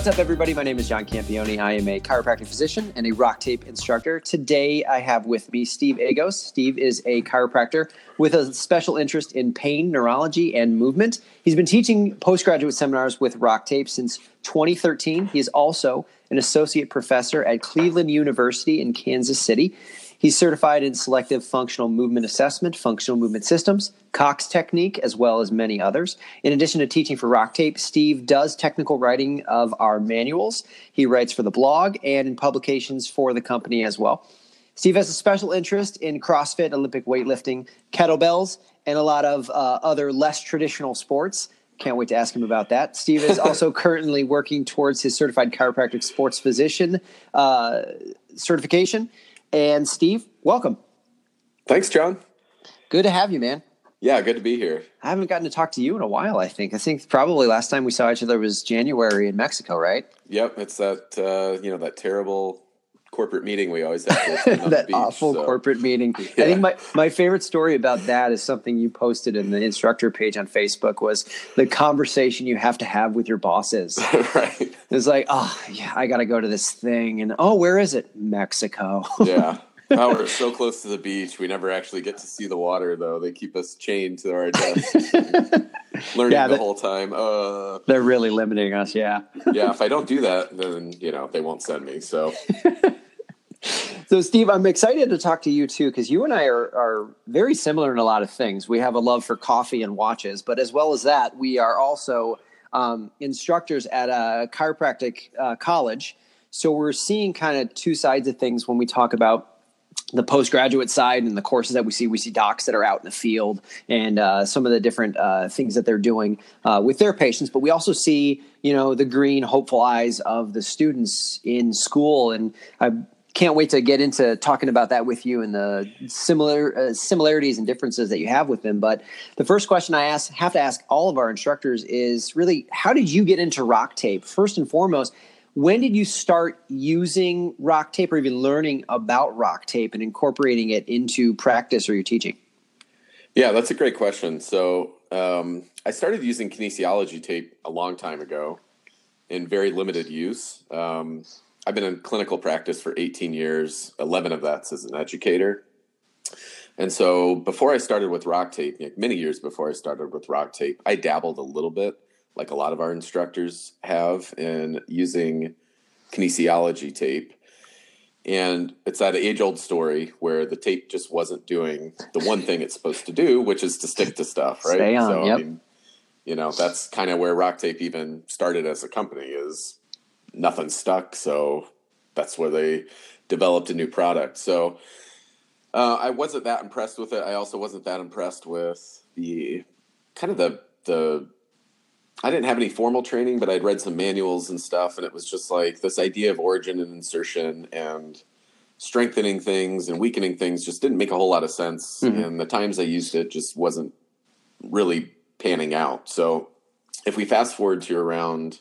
What's up, everybody? My name is John Campione. I am a chiropractic physician and a rock tape instructor. Today, I have with me Steve Agocs. Steve is a chiropractor with a special interest in pain, neurology, and movement. He's been teaching postgraduate seminars with rock tape since 2013. He is also an associate professor at Cleveland University in Kansas City. He's certified in selective functional movement assessment, functional movement systems, Cox technique, as well as many others. In addition to teaching for Rock Tape, Steve does technical writing of our manuals. He writes for the blog and in publications for the company as well. Steve has a special interest in CrossFit, Olympic weightlifting, kettlebells, and a lot of uh, other less traditional sports. Can't wait to ask him about that. Steve is also currently working towards his certified chiropractic sports physician uh, certification. And Steve, welcome. Thanks, John. Good to have you, man. Yeah, good to be here. I haven't gotten to talk to you in a while, I think. I think probably last time we saw each other was January in Mexico, right? Yep, it's that uh, you know, that terrible corporate meeting we always have that beach, awful so. corporate meeting. Yeah. I think my, my favorite story about that is something you posted in the instructor page on Facebook was the conversation you have to have with your bosses. right. It's like, oh yeah, I gotta go to this thing and oh, where is it? Mexico. yeah. Oh, we're so close to the beach. We never actually get to see the water though. They keep us chained to our desks. learning yeah, the whole time. Uh, they're really limiting us, yeah. yeah, if I don't do that, then you know, they won't send me. So so, Steve, I'm excited to talk to you too because you and I are, are very similar in a lot of things. We have a love for coffee and watches, but as well as that, we are also um, instructors at a chiropractic uh, college. So, we're seeing kind of two sides of things when we talk about the postgraduate side and the courses that we see. We see docs that are out in the field and uh, some of the different uh, things that they're doing uh, with their patients. But we also see, you know, the green, hopeful eyes of the students in school. And I can't wait to get into talking about that with you and the similar uh, similarities and differences that you have with them. But the first question I ask, have to ask all of our instructors is really, how did you get into rock tape? First and foremost, when did you start using rock tape or even learning about rock tape and incorporating it into practice or your teaching? Yeah, that's a great question. So um, I started using kinesiology tape a long time ago in very limited use. Um, I've been in clinical practice for 18 years, 11 of that's as an educator. And so before I started with rock tape, many years before I started with rock tape, I dabbled a little bit, like a lot of our instructors have, in using kinesiology tape. And it's that age old story where the tape just wasn't doing the one thing it's supposed to do, which is to stick to stuff, right? Stay on, so, yep. I mean, you know, that's kind of where rock tape even started as a company is nothing stuck. So that's where they developed a new product. So uh, I wasn't that impressed with it. I also wasn't that impressed with the kind of the the. I didn't have any formal training, but I'd read some manuals and stuff, and it was just like this idea of origin and insertion and strengthening things and weakening things just didn't make a whole lot of sense. Mm-hmm. And the times I used it just wasn't really panning out. So if we fast forward to around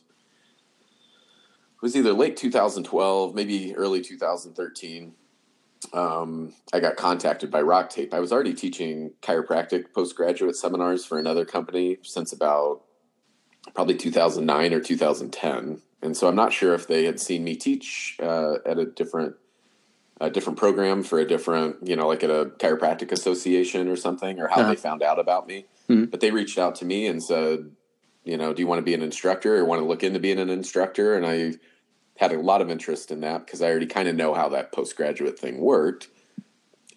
it was either late 2012, maybe early 2013. Um, I got contacted by Rock Tape. I was already teaching chiropractic postgraduate seminars for another company since about probably 2009 or 2010. And so I'm not sure if they had seen me teach uh, at a different a different program for a different, you know, like at a chiropractic association or something, or how uh-huh. they found out about me. Mm-hmm. But they reached out to me and said, you know, do you want to be an instructor or want to look into being an instructor? And I had a lot of interest in that because I already kind of know how that postgraduate thing worked.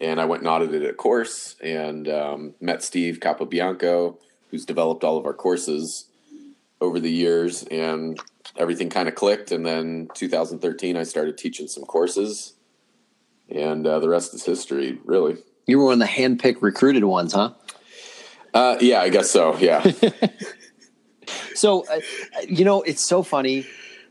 And I went and audited a course and um, met Steve Capobianco, who's developed all of our courses over the years, and everything kind of clicked. And then 2013, I started teaching some courses, and uh, the rest is history, really. You were one of the handpicked recruited ones, huh? Uh, yeah, I guess so. Yeah. so, uh, you know, it's so funny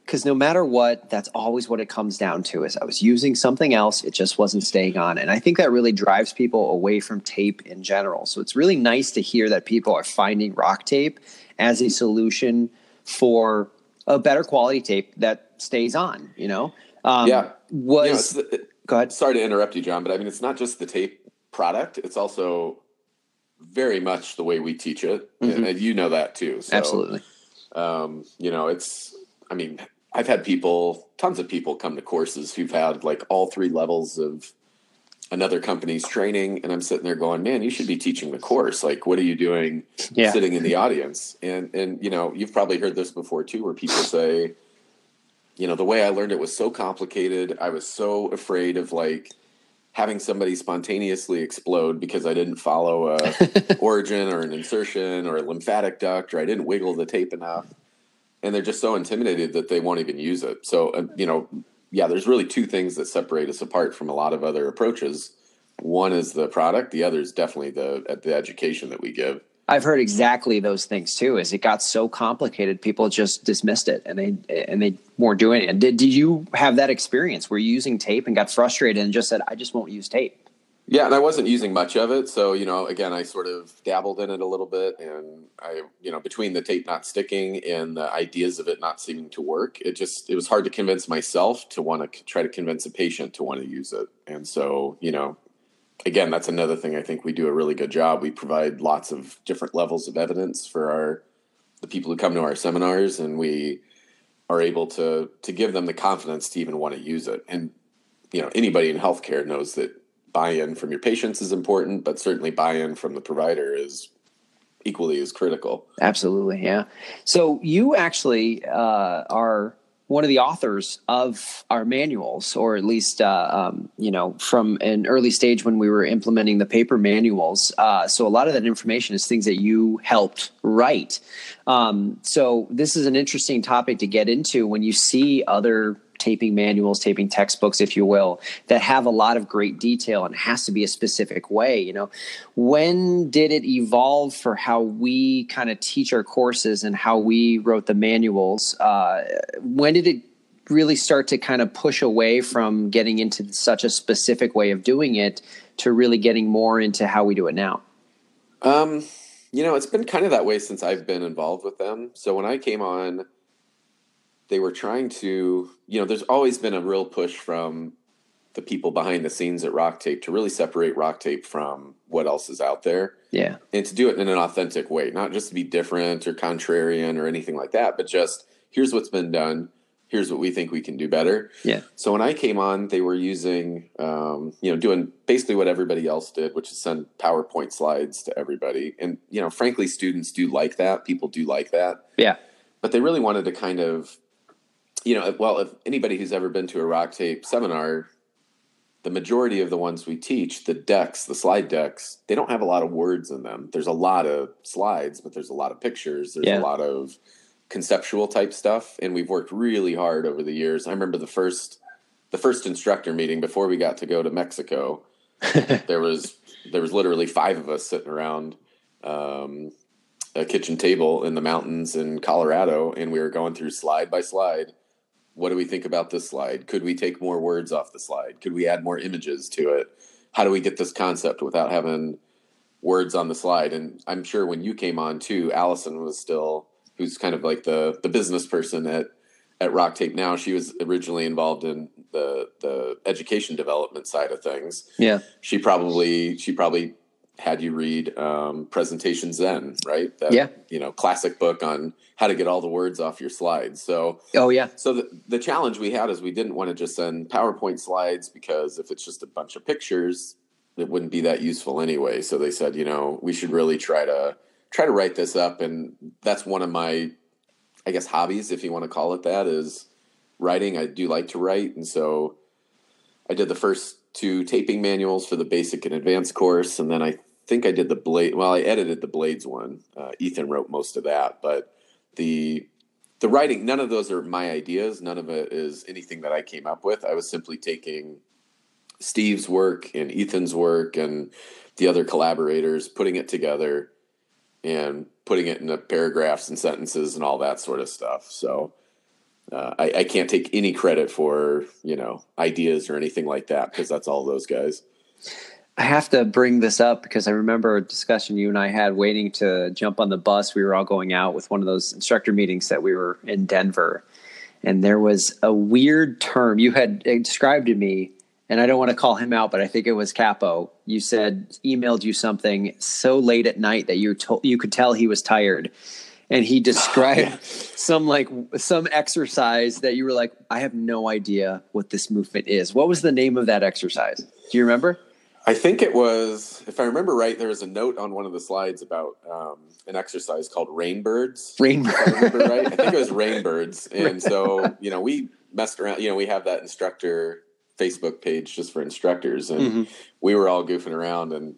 because no matter what, that's always what it comes down to is I was using something else, it just wasn't staying on. And I think that really drives people away from tape in general. So it's really nice to hear that people are finding rock tape as a solution for a better quality tape that stays on, you know? Um, yeah. Was you know, the, go ahead. Sorry to interrupt you, John, but I mean, it's not just the tape product, it's also very much the way we teach it. Mm-hmm. And, and, you know that too. So, Absolutely. Um, you know, it's, I mean, I've had people, tons of people come to courses who've had like all three levels of another company's training and i'm sitting there going man you should be teaching the course. Like what are you doing yeah. sitting in the audience? And and you know you've probably heard this before too where people say you know the way i learned it was so complicated. I was so afraid of like having somebody spontaneously explode because i didn't follow a origin or an insertion or a lymphatic duct or i didn't wiggle the tape enough and they're just so intimidated that they won't even use it so uh, you know yeah, there's really two things that separate us apart from a lot of other approaches. One is the product, the other is definitely the the education that we give. I've heard exactly those things too. Is it got so complicated, people just dismissed it and they and they weren't doing it. Did, did you have that experience? Were you using tape and got frustrated and just said, "I just won't use tape"? Yeah, and I wasn't using much of it, so you know, again, I sort of dabbled in it a little bit, and I, you know, between the tape not sticking and the ideas of it not seeming to work, it just it was hard to convince myself to want to try to convince a patient to want to use it, and so you know, again, that's another thing I think we do a really good job. We provide lots of different levels of evidence for our the people who come to our seminars, and we are able to to give them the confidence to even want to use it, and you know, anybody in healthcare knows that buy-in from your patients is important, but certainly buy-in from the provider is equally as critical. Absolutely, yeah. So you actually uh, are one of the authors of our manuals, or at least uh, um, you know from an early stage when we were implementing the paper manuals. Uh, so a lot of that information is things that you helped write. Um, so this is an interesting topic to get into when you see other taping manuals, taping textbooks, if you will, that have a lot of great detail and has to be a specific way. You know, when did it evolve for how we kind of teach our courses and how we wrote the manuals? Uh, when did it really start to kind of push away from getting into such a specific way of doing it to really getting more into how we do it now? Um, you know, it's been kind of that way since I've been involved with them. So when I came on, they were trying to, you know, there's always been a real push from the people behind the scenes at Rock Tape to really separate Rock Tape from what else is out there. Yeah. And to do it in an authentic way, not just to be different or contrarian or anything like that, but just here's what's been done. Here's what we think we can do better. Yeah. So when I came on, they were using, um, you know, doing basically what everybody else did, which is send PowerPoint slides to everybody. And, you know, frankly, students do like that. People do like that. Yeah. But they really wanted to kind of you know, well, if anybody who's ever been to a rock tape seminar, the majority of the ones we teach, the decks, the slide decks, they don't have a lot of words in them. There's a lot of slides, but there's a lot of pictures. There's yeah. a lot of conceptual type stuff, and we've worked really hard over the years. I remember the first the first instructor meeting before we got to go to Mexico. there was there was literally five of us sitting around um, a kitchen table in the mountains in Colorado, and we were going through slide by slide what do we think about this slide? Could we take more words off the slide? Could we add more images to it? How do we get this concept without having words on the slide? And I'm sure when you came on too, Allison was still who's kind of like the the business person at at Rock Tape now. She was originally involved in the the education development side of things. Yeah. She probably she probably had you read um, Presentation Zen, right? That, yeah. You know, classic book on how to get all the words off your slides. So, oh yeah. So the the challenge we had is we didn't want to just send PowerPoint slides because if it's just a bunch of pictures, it wouldn't be that useful anyway. So they said, you know, we should really try to try to write this up, and that's one of my, I guess, hobbies, if you want to call it that, is writing. I do like to write, and so I did the first two taping manuals for the basic and advanced course, and then I think I did the blade. Well, I edited the blades one. Uh, Ethan wrote most of that, but the the writing. None of those are my ideas. None of it is anything that I came up with. I was simply taking Steve's work and Ethan's work and the other collaborators, putting it together and putting it into paragraphs and sentences and all that sort of stuff. So uh, I, I, can't take any credit for you know ideas or anything like that because that's all those guys. I have to bring this up because I remember a discussion you and I had waiting to jump on the bus. We were all going out with one of those instructor meetings that we were in Denver. And there was a weird term you had described to me, and I don't want to call him out, but I think it was Capo. You said emailed you something so late at night that you told you could tell he was tired. and he described some like some exercise that you were like, I have no idea what this movement is. What was the name of that exercise? Do you remember? I think it was, if I remember right, there was a note on one of the slides about um, an exercise called rainbirds. Rainbirds, right? I think it was rainbirds, and so you know we messed around. You know, we have that instructor Facebook page just for instructors, and mm-hmm. we were all goofing around and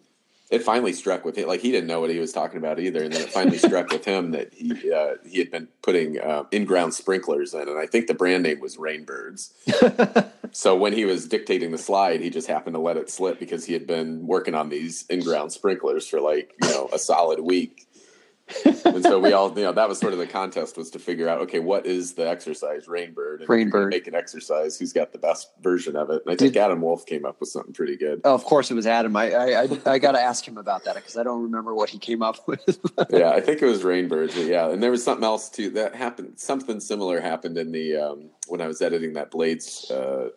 it finally struck with him. Like he didn't know what he was talking about either, and then it finally struck with him that he uh, he had been putting uh, in ground sprinklers in, and I think the brand name was Rainbirds. so when he was dictating the slide, he just happened to let it slip because he had been working on these in ground sprinklers for like you know a solid week and so we all, you know, that was sort of the contest was to figure out, okay, what is the exercise, Rainbird? And Rainbird. Make an exercise. Who's got the best version of it? And I think Did, Adam Wolf came up with something pretty good. Oh, of course it was Adam. I I, I, I got to ask him about that because I don't remember what he came up with. yeah, I think it was Rainbird. yeah, and there was something else too that happened. Something similar happened in the um, when I was editing that Blades. Uh,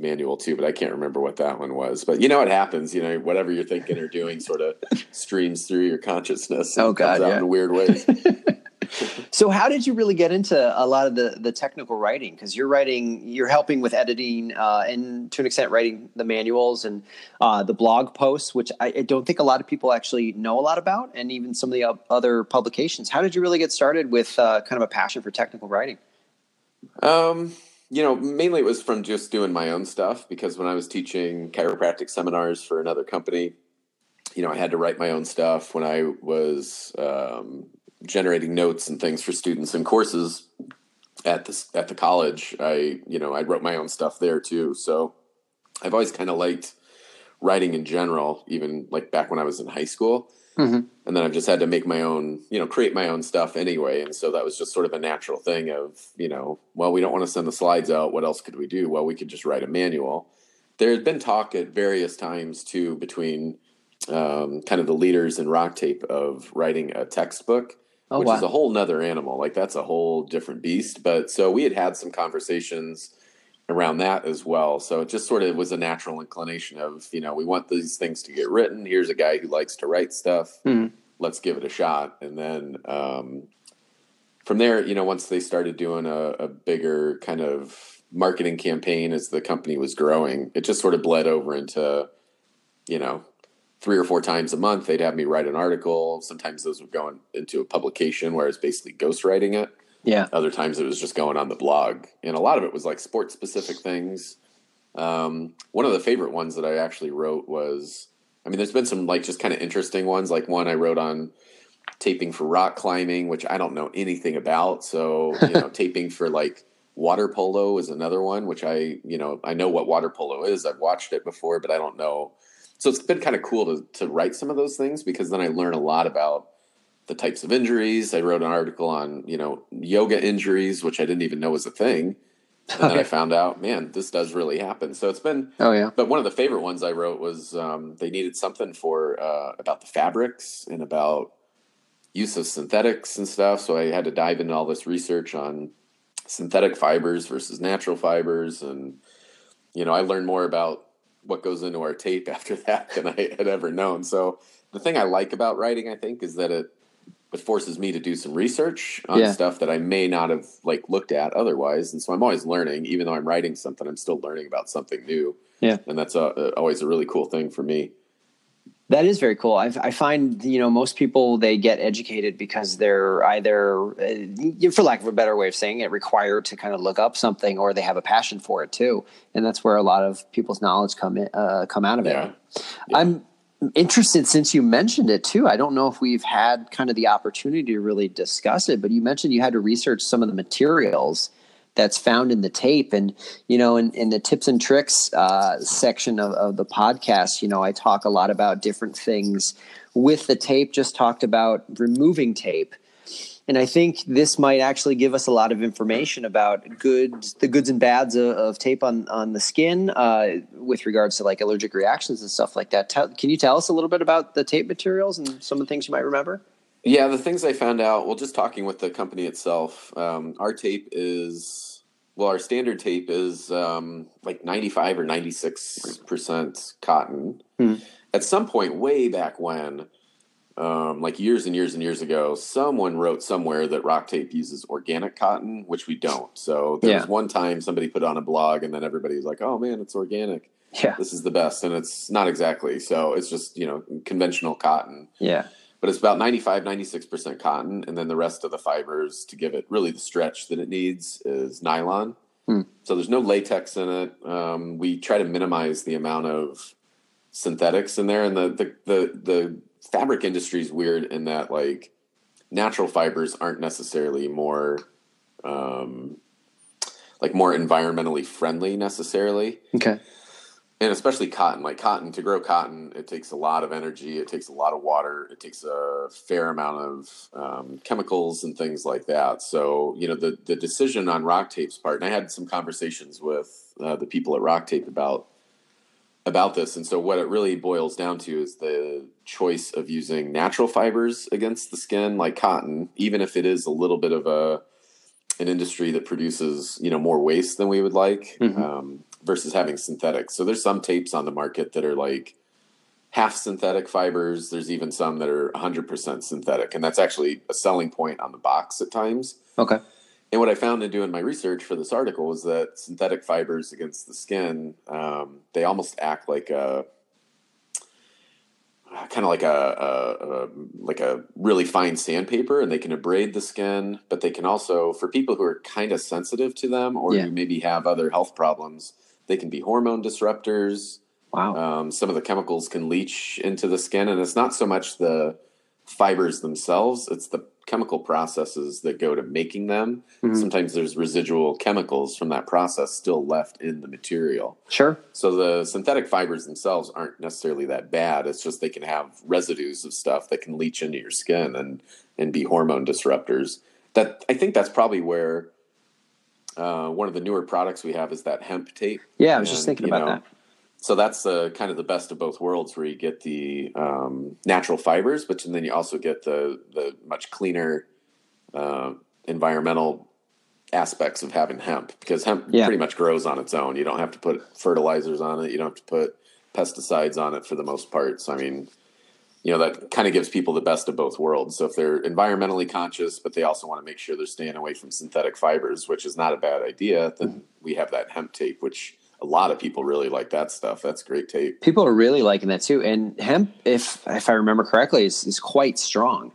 manual too, but I can't remember what that one was. But you know what happens, you know, whatever you're thinking or doing sort of streams through your consciousness. oh God, yeah. in weird ways. so how did you really get into a lot of the the technical writing? Because you're writing, you're helping with editing, uh, and to an extent, writing the manuals and uh, the blog posts, which I, I, don't think a lot of people actually know a lot about, and even some of the other publications. How did you really get started with uh, kind of a passion for technical writing? Um you know, mainly it was from just doing my own stuff because when I was teaching chiropractic seminars for another company, you know, I had to write my own stuff. When I was um, generating notes and things for students and courses at the at the college, I you know I wrote my own stuff there too. So I've always kind of liked writing in general, even like back when I was in high school. Mm-hmm. And then I've just had to make my own, you know, create my own stuff anyway. And so that was just sort of a natural thing of, you know, well, we don't want to send the slides out. What else could we do? Well, we could just write a manual. There had been talk at various times too between um, kind of the leaders in rock tape of writing a textbook, oh, which wow. is a whole nother animal. Like that's a whole different beast. But so we had had some conversations around that as well. So it just sort of was a natural inclination of, you know, we want these things to get written. Here's a guy who likes to write stuff. Mm-hmm. Let's give it a shot. And then um, from there, you know, once they started doing a, a, bigger kind of marketing campaign as the company was growing, it just sort of bled over into, you know, three or four times a month, they'd have me write an article. Sometimes those would go into a publication where it's basically ghostwriting it. Yeah. Other times it was just going on the blog, and a lot of it was like sports specific things. Um, one of the favorite ones that I actually wrote was, I mean, there's been some like just kind of interesting ones. Like one I wrote on taping for rock climbing, which I don't know anything about. So you know, taping for like water polo is another one, which I you know I know what water polo is. I've watched it before, but I don't know. So it's been kind of cool to to write some of those things because then I learn a lot about the types of injuries. I wrote an article on, you know, yoga injuries, which I didn't even know was a thing. And then I found out, man, this does really happen. So it's been, oh yeah. But one of the favorite ones I wrote was um, they needed something for uh, about the fabrics and about use of synthetics and stuff. So I had to dive into all this research on synthetic fibers versus natural fibers, and you know, I learned more about what goes into our tape after that than I had ever known. So the thing I like about writing, I think, is that it it forces me to do some research on yeah. stuff that I may not have like looked at otherwise. And so I'm always learning, even though I'm writing something, I'm still learning about something new. Yeah. And that's a, a, always a really cool thing for me. That is very cool. I, I, find, you know, most people, they get educated because they're either, uh, for lack of a better way of saying it, required to kind of look up something or they have a passion for it too. And that's where a lot of people's knowledge come in, uh, come out of it. Yeah. Yeah. I'm, interested since you mentioned it too. I don't know if we've had kind of the opportunity to really discuss it, but you mentioned you had to research some of the materials that's found in the tape. And, you know, in, in the tips and tricks uh, section of, of the podcast, you know, I talk a lot about different things with the tape, just talked about removing tape and I think this might actually give us a lot of information about goods, the goods and bads of, of tape on on the skin, uh, with regards to like allergic reactions and stuff like that. Tell, can you tell us a little bit about the tape materials and some of the things you might remember? Yeah, the things I found out. Well, just talking with the company itself, um, our tape is well, our standard tape is um, like ninety five or ninety six percent cotton. Hmm. At some point, way back when um, like years and years and years ago, someone wrote somewhere that rock tape uses organic cotton, which we don't. So there Yeah. was one time somebody put on a blog, and then everybody was like, "Oh man, it's organic. Yeah. This is the best," and it's not exactly. So it's just you know conventional cotton, Yeah. but it's about 95, 96 percent cotton, and then the rest of the fibers to give it really the stretch that it needs is nylon. Hmm. So there's no latex in it. Um, we try to minimize the amount of synthetics in there, and the the the, the fabric industry is weird in that like natural fibers aren't necessarily more um, like more environmentally friendly necessarily Okay. and especially cotton like cotton to grow cotton it takes a lot of energy it takes a lot of water it takes a fair amount of um, chemicals and things like that so you know the the decision on rock tape's part and i had some conversations with uh, the people at rock tape about about this and so what it really boils down to is the choice of using natural fibers against the skin like cotton even if it is a little bit of a an industry that produces you know more waste than we would like Mhm. um, versus having synthetics so there's some tapes on the market that are like half synthetic fibers there's even some that are 100% synthetic and that's actually a selling point on the box at times Okay. And what I found in doing my research for this article was that synthetic fibers against the skin, um, they almost act like a kind of like a, a, a like a really fine sandpaper, and they can abrade the skin. But they can also, for people who are kind of sensitive to them, or Yeah. who maybe have other health problems, they can be hormone disruptors. Wow. Um, some of the chemicals can leach into the skin, and it's not so much the fibers themselves; it's the chemical processes that go to making them. Mhm. Sometimes there's residual chemicals from that process still left in the material. Sure. So the synthetic fibers themselves aren't necessarily that bad. It's just they can have residues of stuff that can leach into your skin and and be hormone disruptors. That I think that's probably where uh, one of the newer products we have is that hemp tape. Yeah, I was just thinking about know, that. So that's uh, kind of the best of both worlds, where you get the um, natural fibers, but then you also get the the much cleaner uh, environmental aspects of having hemp because hemp Yeah. pretty much grows on its own. You don't have to put fertilizers on it. You don't have to put pesticides on it for the most part. So I mean, you know that kind of gives people the best of both worlds. So if they're environmentally conscious, but they also want to make sure they're staying away from synthetic fibers, which is not a bad idea, then we have that hemp tape, which a lot of people really like that stuff. That's great tape. People are really liking that too. And hemp, if if I remember correctly, is, is quite strong.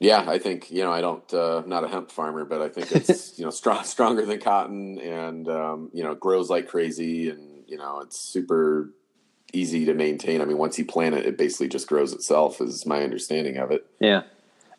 Yeah, I think you know I don't uh, I'm not a hemp farmer, but I think it's you know strong, stronger than cotton, and um, you know grows like crazy, and you know it's super easy to maintain. I mean, once you plant it, it basically just grows itself. Is my understanding of it. Yeah.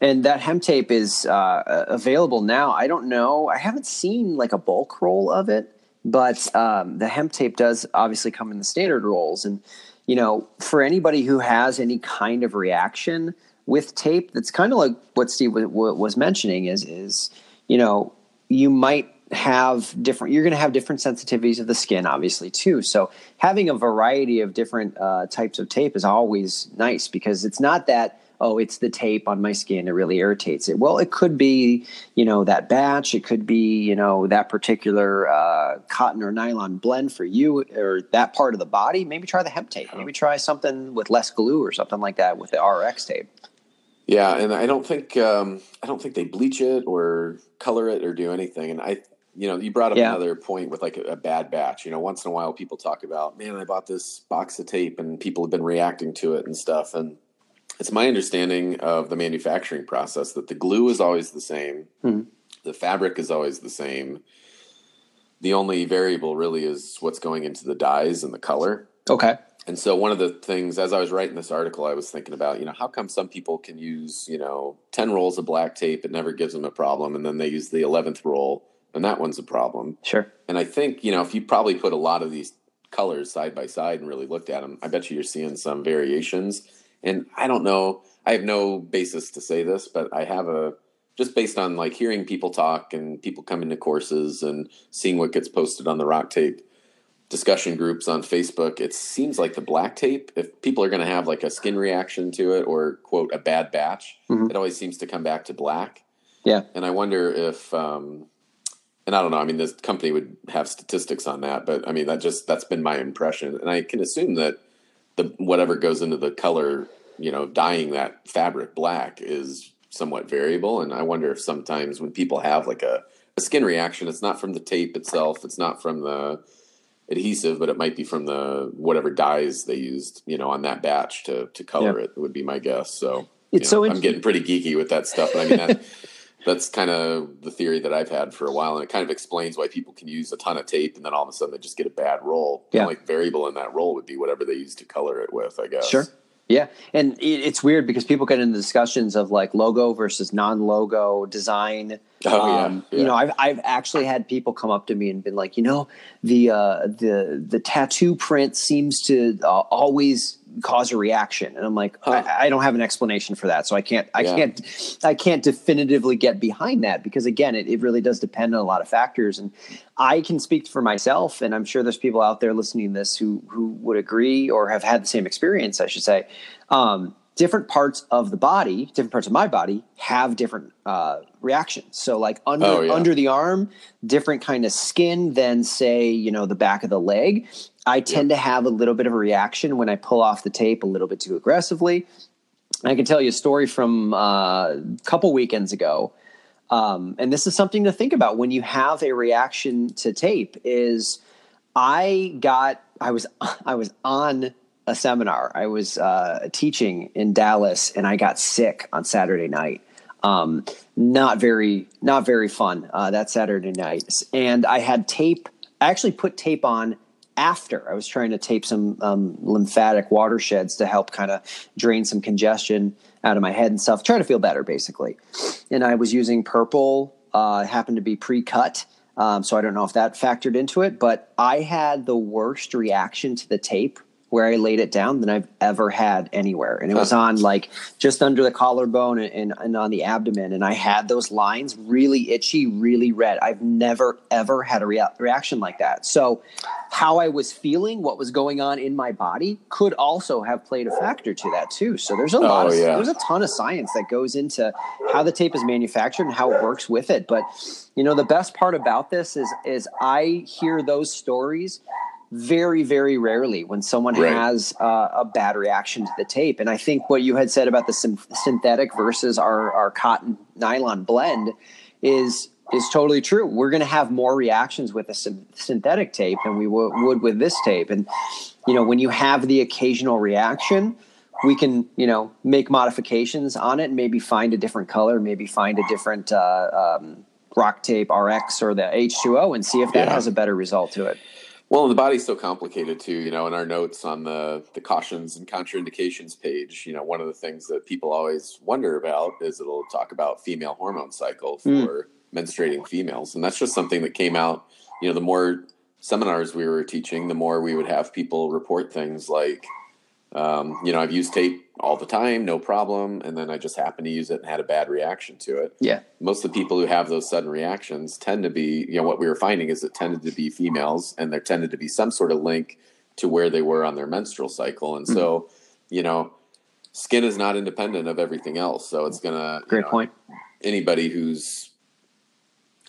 And that hemp tape is uh, available now. I don't know. I haven't seen like a bulk roll of it, but um, the hemp tape does obviously come in the standard rolls. And, you know, for anybody who has any kind of reaction with tape, that's kind of like what Steve was, was mentioning is, is, you know, you might have different you're going to have different sensitivities of the skin obviously too so having a variety of different uh, types of tape is always nice because it's not that oh it's the tape on my skin it really irritates it well it could be you know that batch it could be you know that particular uh, cotton or nylon blend for you or that part of the body maybe try the hemp tape maybe try something with less glue or something like that with the rx tape Yeah, and I don't think um, I don't think they bleach it or color it or do anything. And I, you know, you brought up Yeah. another point with like a, a bad batch. You know, once in a while people talk about, man, I bought this box of tape and people have been reacting to it and stuff. And it's my understanding of the manufacturing process that the glue is always the same, Mhm. the fabric is always the same. The only variable really is what's going into the dyes and the color. okay And so one of the things, as I was writing this article, I was thinking about, you know, how come some people can use, you know, 10 rolls of black tape, it never gives them a problem. And then they use the 11th roll and that one's a problem. sure And I think, you know, if you probably put a lot of these colors side by side and really looked at them, I bet you you're seeing some variations. And I don't know, I have no basis to say this, but I have a, just based on like hearing people talk and people coming to courses and seeing what gets posted on the rock tape discussion groups on Facebook, it seems like the black tape, if people are going to have like a skin reaction to it or quote a bad batch, Mhm. it always seems to come back to black. Yeah. And I wonder if, um, and I don't know, I mean, this company would have statistics on that, but I mean, that just, that's been my impression. And I can assume that the, whatever goes into the color you know, dyeing that fabric black is somewhat variable. And I wonder if sometimes when people have like a, a skin reaction, it's not from the tape itself, it's not from the adhesive, but it might be from the whatever dyes they used, you know, on that batch to to color it. Would be my guess. So it's know, so I'm getting pretty geeky with that stuff. But I mean, that, that's kind of the theory that I've had for a while, and it kind of explains why people can use a ton of tape and then all of a sudden they just get a bad roll. Yeah. The only variable in that roll would be whatever they use to color it with. I guess. Sure. Yeah, and it, it's weird because people get into discussions of like logo versus non-logo design. Oh, yeah, Um, yeah. You know, I've I've actually had people come up to me and been like, you know, the uh, the the tattoo print seems to uh, always cause a reaction, and I'm like, Huh. I, I don't have an explanation for that, so I can't I Yeah. can't I can't definitively get behind that because again, it, it really does depend on a lot of factors, and I can speak for myself, and I'm sure there's people out there listening to this who who would agree or have had the same experience, I should say. Um, different parts of the body, different parts of my body, have different uh, reactions. So, like under Oh, yeah. under the arm, different kind of skin than say you know the back of the leg. I tend to have a little bit of a reaction when I pull off the tape a little bit too aggressively. I can tell you a story from uh, a couple weekends ago. Um, and this is something to think about when you have a reaction to tape is I got I was I was on a seminar. I was uh, teaching in Dallas and I got sick on Saturday night. Um, not very not very fun uh, that Saturday night. And I had tape I actually put tape on after I was trying to tape some um, lymphatic watersheds to help kind of drain some congestion out of my head and stuff, try to feel better basically. And I was using purple, uh, happened to be pre cut. Um, so I don't know if that factored into it, but I had the worst reaction to the tape where I laid it down than I've ever had anywhere. And it was on like just under the collarbone and, and, and on the abdomen. And I had those lines really itchy, really red. I've never, ever had a rea- reaction like that. So how I was feeling, what was going on in my body could also have played a factor to that too. So there's a oh, lot Oh, of, yeah. there's a ton of science that goes into how the tape is manufactured and how it works with it. But you know, the best part about this is, is I hear those stories very very rarely when someone Right. has uh, a bad reaction to the tape and i think what you had said about the syn- synthetic versus our, our cotton nylon blend is is totally true we're going to have more reactions with a syn- synthetic tape than we w- would with this tape and you know when you have the occasional reaction we can you know make modifications on it and maybe find a different color maybe find a different uh, um, rock tape rx or the h2o and see if that Yeah. has a better result to it Well, the body's so complicated too. You know, in our notes on the the cautions and contraindications page, you know, one of the things that people always wonder about is it'll talk about female hormone cycle for Mm. menstruating females, and that's just something that came out. You know, the more seminars we were teaching, the more we would have people report things like, um, you know, I've used tape all the time, no problem, and then I just happened to use it and had a bad reaction to it yeah most of the people who have those sudden reactions tend to be, you know, what we were finding is it tended to be females and there tended to be some sort of link to where they were on their menstrual cycle. And so, you know, skin is not independent of everything else. So it's going to, great point Anybody who's,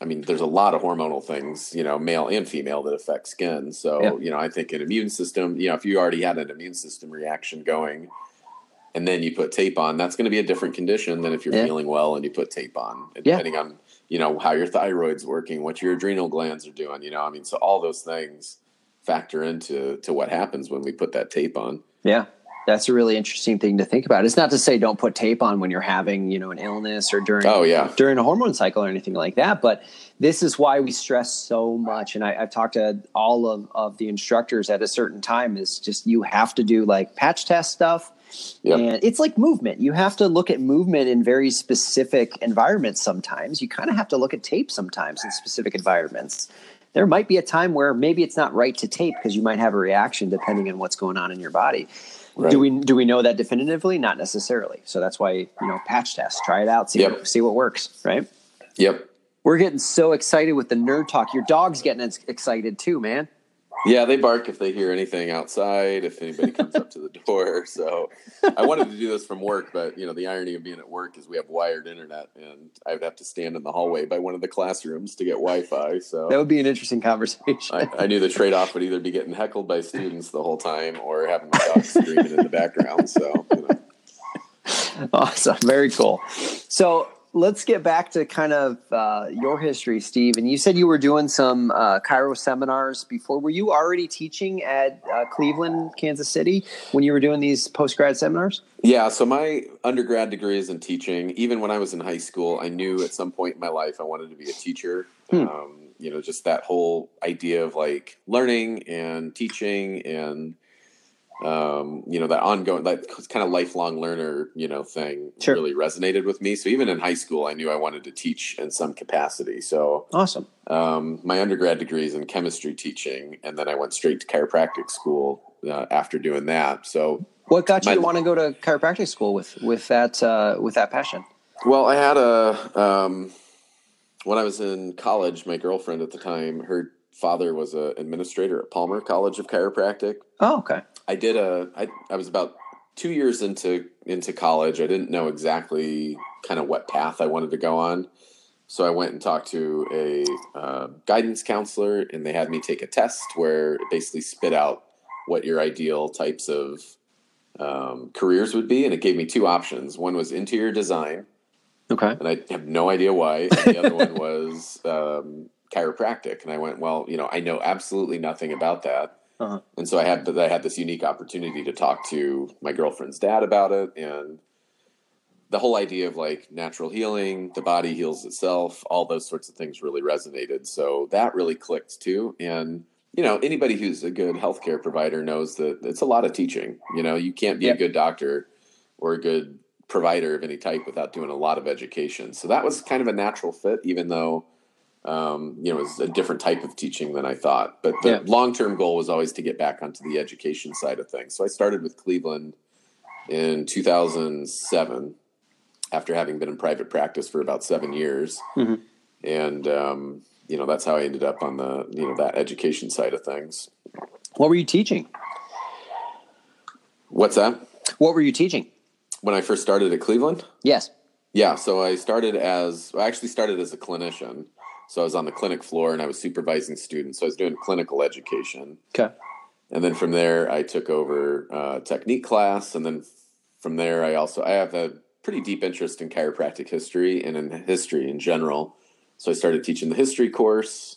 I mean, there's a lot of hormonal things, you know, male and female that affect skin. So, Yeah. you know, I think an immune system, you know, if you already had an immune system reaction going, and then you put tape on, that's going to be a different condition than if you're Yeah. feeling well and you put tape on, Yeah. depending on, you know, how your thyroid's working, what your adrenal glands are doing, you know, I mean, so all those things factor into to what happens when we put that tape on. Yeah. That's a really interesting thing to think about. It's not to say don't put tape on when you're having, you know, an illness or during Oh yeah. during a hormone cycle or anything like that. But this is why we stress so much. And I, I've talked to all of, of the instructors at a certain time is just you have to do like patch test stuff. Yep. And it's like movement. You have to look at movement in very specific environments sometimes. You kind of have to look at tape sometimes in specific environments. There might be a time where maybe it's not right to tape because you might have a reaction depending on what's going on in your body. Right. Do we do we know that definitively? Not necessarily. So that's why you know patch test, try it out, see Yep. what, see what works. Right. Yep. We're getting so excited with the nerd talk. Your dog's getting excited too, man. Yeah, they bark if they hear anything outside, if anybody comes up to the door. So I wanted to do this from work, but you know, the irony of being at work is we have wired internet and I would have to stand in the hallway by one of the classrooms to get Wi-Fi. So that would be an interesting conversation. I, I knew the trade-off would either be getting heckled by students the whole time or having my dog screaming in the background. So you know. awesome. Very cool. So let's get back to kind of uh, your history, Steve. And you said you were doing some uh, chiro seminars before. Were you already teaching at uh, Cleveland, Kansas City when you were doing these post grad seminars? Yeah. So my undergrad degree is in teaching. Even when I was in high school, I knew at some point in my life I wanted to be a teacher. Hmm. Um, you know, just that whole idea of like learning and teaching and um, you know, that ongoing, that kind of lifelong learner, you know, thing sure. really resonated with me. So even in high school, I knew I wanted to teach in some capacity. So awesome. Um, my undergrad degree is in chemistry teaching, and then I went straight to chiropractic school uh, after doing that. So what got you my, to want to go to chiropractic school with with that uh, with that passion? Well, I had a um, when I was in college, my girlfriend at the time, her father was an administrator at Palmer College of Chiropractic. Oh, okay. I did a. I I was about two years into into college. I didn't know exactly kind of what path I wanted to go on, so I went and talked to a uh, guidance counselor, and they had me take a test where it basically spit out what your ideal types of um, careers would be, and it gave me two options. One was interior design. Okay. And I have no idea why. And the other one was um, chiropractic, and I went, well, you know, I know absolutely nothing about that. Uh-huh. And so I had I had this unique opportunity to talk to my girlfriend's dad about it, and the whole idea of like natural healing, the body heals itself, all those sorts of things really resonated. So that really clicked too. And you know, anybody who's a good healthcare provider knows that it's a lot of teaching. You know, you can't be yep. a good doctor or a good provider of any type without doing a lot of education. So that was kind of a natural fit, even though um, you know, it was a different type of teaching than I thought. But the yeah. long term goal was always to get back onto the education side of things. So I started with Cleveland in 2007 after having been in private practice for about seven years. Mm-hmm. And, um, you know, that's how I ended up on the, you know, that education side of things. What were you teaching? What's that? What were you teaching? When I first started at Cleveland? Yes. Yeah. So I started as, I actually started as a clinician. So I was on the clinic floor and I was supervising students. So I was doing clinical education. Okay. And then from there, I took over uh, technique class, and then from there, I also I have a pretty deep interest in chiropractic history and in history in general. So I started teaching the history course,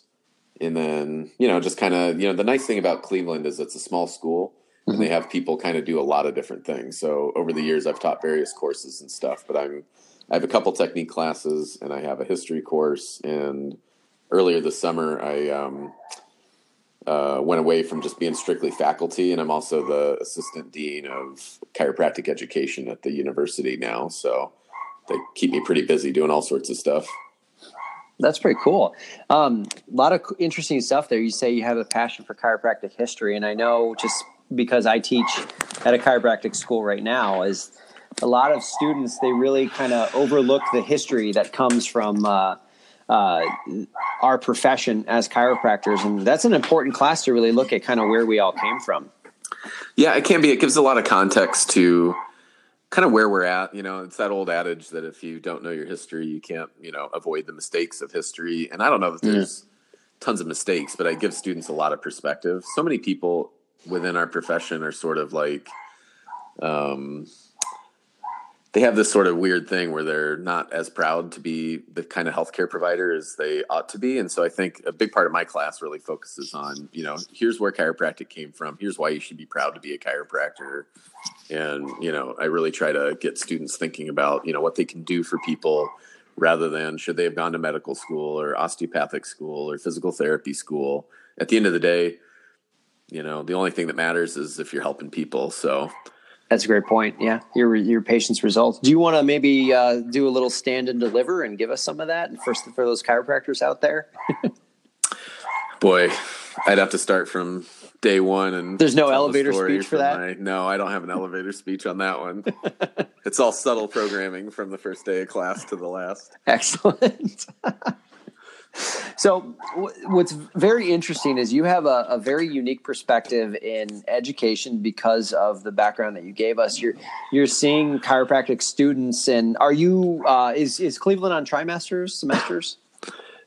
and then you know just kind of you know the nice thing about Cleveland is it's a small school. Mm-hmm. And they have people kind of do a lot of different things. So over the years, I've taught various courses and stuff. But I'm I have a couple technique classes and I have a history course. And earlier this summer, I um, uh, went away from just being strictly faculty, and I'm also the assistant dean of chiropractic education at the university now. So they keep me pretty busy doing all sorts of stuff. That's pretty cool. Um, a lot of interesting stuff there. You say you have a passion for chiropractic history, and I know just because I teach at a chiropractic school right now is a lot of students they really kind of overlook the history that comes from uh, uh, our profession as chiropractors, and that's an important class to really look at kind of where we all came from. Yeah, it can be. It gives a lot of context to kind of where we're at. You know, it's that old adage that if you don't know your history, you can't, you know, avoid the mistakes of history. And I don't know that there's mm. tons of mistakes, but I give students a lot of perspective. So many people within our profession are sort of like, um, they have this sort of weird thing where they're not as proud to be the kind of healthcare provider as they ought to be. And so I think a big part of my class really focuses on, you know, here's where chiropractic came from. Here's why you should be proud to be a chiropractor. And, you know, I really try to get students thinking about, you know, what they can do for people rather than should they have gone to medical school or osteopathic school or physical therapy school. At the end of the day, you know, the only thing that matters is if you're helping people. So, that's a great point. Yeah, your your patient's results. Do you want to maybe uh, do a little stand and deliver and give us some of that first for those chiropractors out there? Boy, I'd have to start from day one and there's no elevator speech for that. My, no, I don't have an elevator speech on that one. it's all subtle programming from the first day of class to the last. Excellent. So, what's very interesting is you have a, a, very unique perspective in education because of the background that you gave us. You're you're seeing chiropractic students, and are you uh, is is Cleveland on trimesters semesters?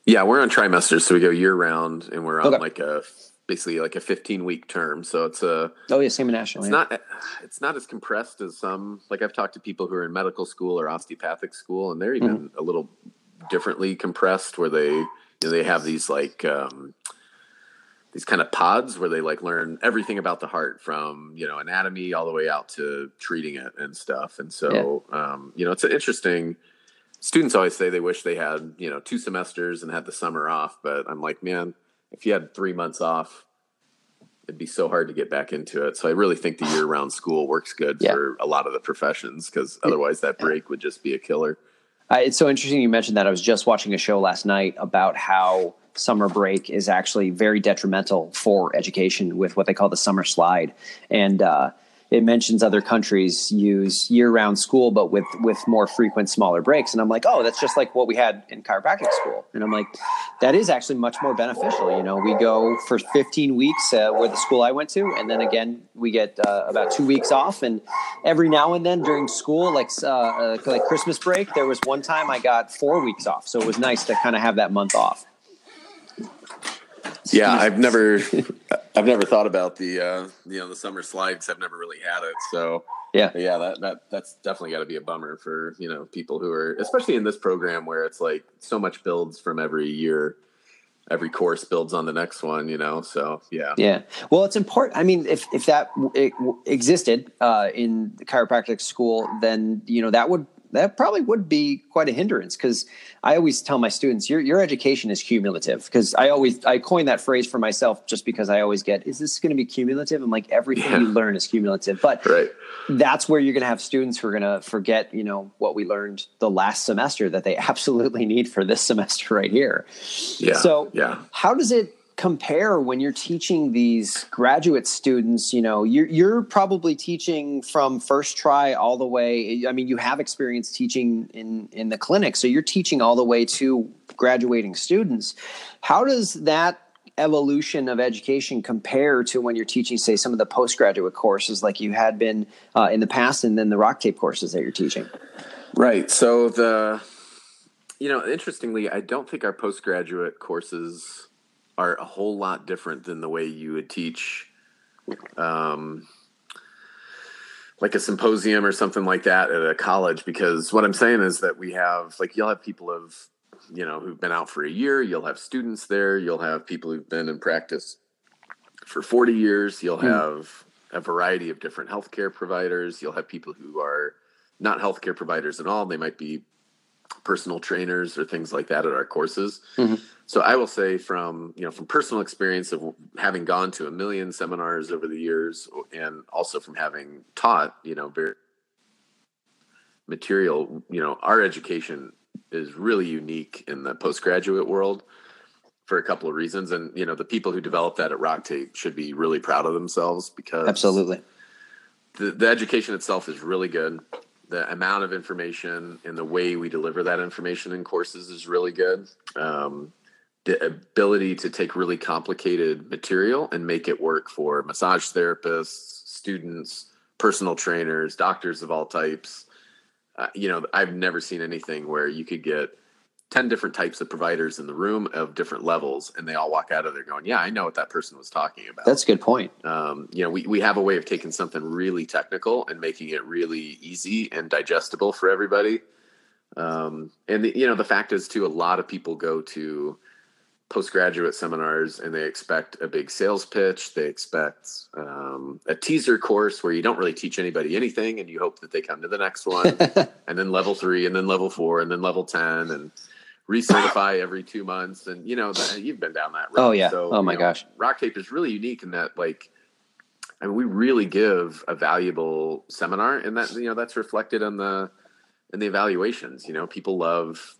Yeah, we're on trimesters, so we go year round, and we're on okay. like a basically like a 15 week term. So it's a oh yeah, same in national. It's yeah. not it's not as compressed as some. Like I've talked to people who are in medical school or osteopathic school, and they're even mm-hmm. a little differently compressed, where they you know, they have these like um, these kind of pods where they like learn everything about the heart from you know anatomy all the way out to treating it and stuff. And so yeah. um, you know it's an interesting. Students always say they wish they had you know two semesters and had the summer off, but I'm like, man if you had three months off, it'd be so hard to get back into it. So I really think the year round school works good yeah. for a lot of the professions because otherwise that break would just be a killer. It's so interesting you mentioned that. I was just watching a show last night about how summer break is actually very detrimental for education with what they call the summer slide. And, uh, it mentions other countries use year-round school, but with with more frequent, smaller breaks. And I'm like, oh, that's just like what we had in chiropractic school. And I'm like, that is actually much more beneficial. You know, we go for 15 weeks uh, with the school I went to, and then again we get uh, about two weeks off. And every now and then during school, like uh like Christmas break, there was one time I got four weeks off, so it was nice to kind of have that month off. Yeah, I've never, I've never thought about the, uh, you know, the summer slides. I've never really had it. So yeah, yeah, that that that's definitely got to be a bummer for you know people who are, especially in this program where it's like so much builds from every year. Every course builds on the next one, you know. So yeah, yeah. Well, it's important. I mean, if if that existed uh, in the chiropractic school, then you know that would that probably would be quite a hindrance because I always tell my students your your education is cumulative because I always I coin that phrase for myself just because I always get is this going to be cumulative? I'm like everything yeah. you learn is cumulative, but right. that's where you're going to have students who are going to forget you know what we learned the last semester that they absolutely need for this semester right here. Yeah. So yeah, how does it compare when you're teaching these graduate students you know you're, you're probably teaching from first tri all the way i mean you have experience teaching in in the clinic so you're teaching all the way to graduating students. How does that evolution of education compare to when you're teaching say some of the postgraduate courses like you had been uh, in the past and then the rock tape courses that you're teaching? Right so the you know interestingly i don't think our postgraduate courses are a whole lot different than the way you would teach um, like a symposium or something like that at a college because what i'm saying is that we have like you'll have people of you know who've been out for a year you'll have students there you'll have people who've been in practice for 40 years you'll hmm. have a variety of different healthcare providers you'll have people who are not healthcare providers at all they might be personal trainers or things like that at our courses. Mm-hmm. So I will say from you know from personal experience of having gone to a million seminars over the years, and also from having taught you know very material, you know our education is really unique in the postgraduate world for a couple of reasons, and you know the people who developed that at Rock Tape should be really proud of themselves because absolutely the, the education itself is really good the amount of information and the way we deliver that information in courses is really good. Um, the ability to take really complicated material and make it work for massage therapists, students, personal trainers, doctors of all types. Uh, you know, I've never seen anything where you could get 10 different types of providers in the room of different levels and they all walk out of there going yeah i know what that person was talking about. That's a good point. Um, you know we, we have a way of taking something really technical and making it really easy and digestible for everybody. Um, and the, you know the fact is too a lot of people go to postgraduate seminars and they expect a big sales pitch. They expect um, a teaser course where you don't really teach anybody anything and you hope that they come to the next one. And then level three and then level four and then level 10 and recertify every two months, and you know the, you've been down that road. Oh yeah. So, oh my know, gosh. Rock tape is really unique in that like. I mean, we really give a valuable seminar, and that you know that's reflected on the in the evaluations. You know, people love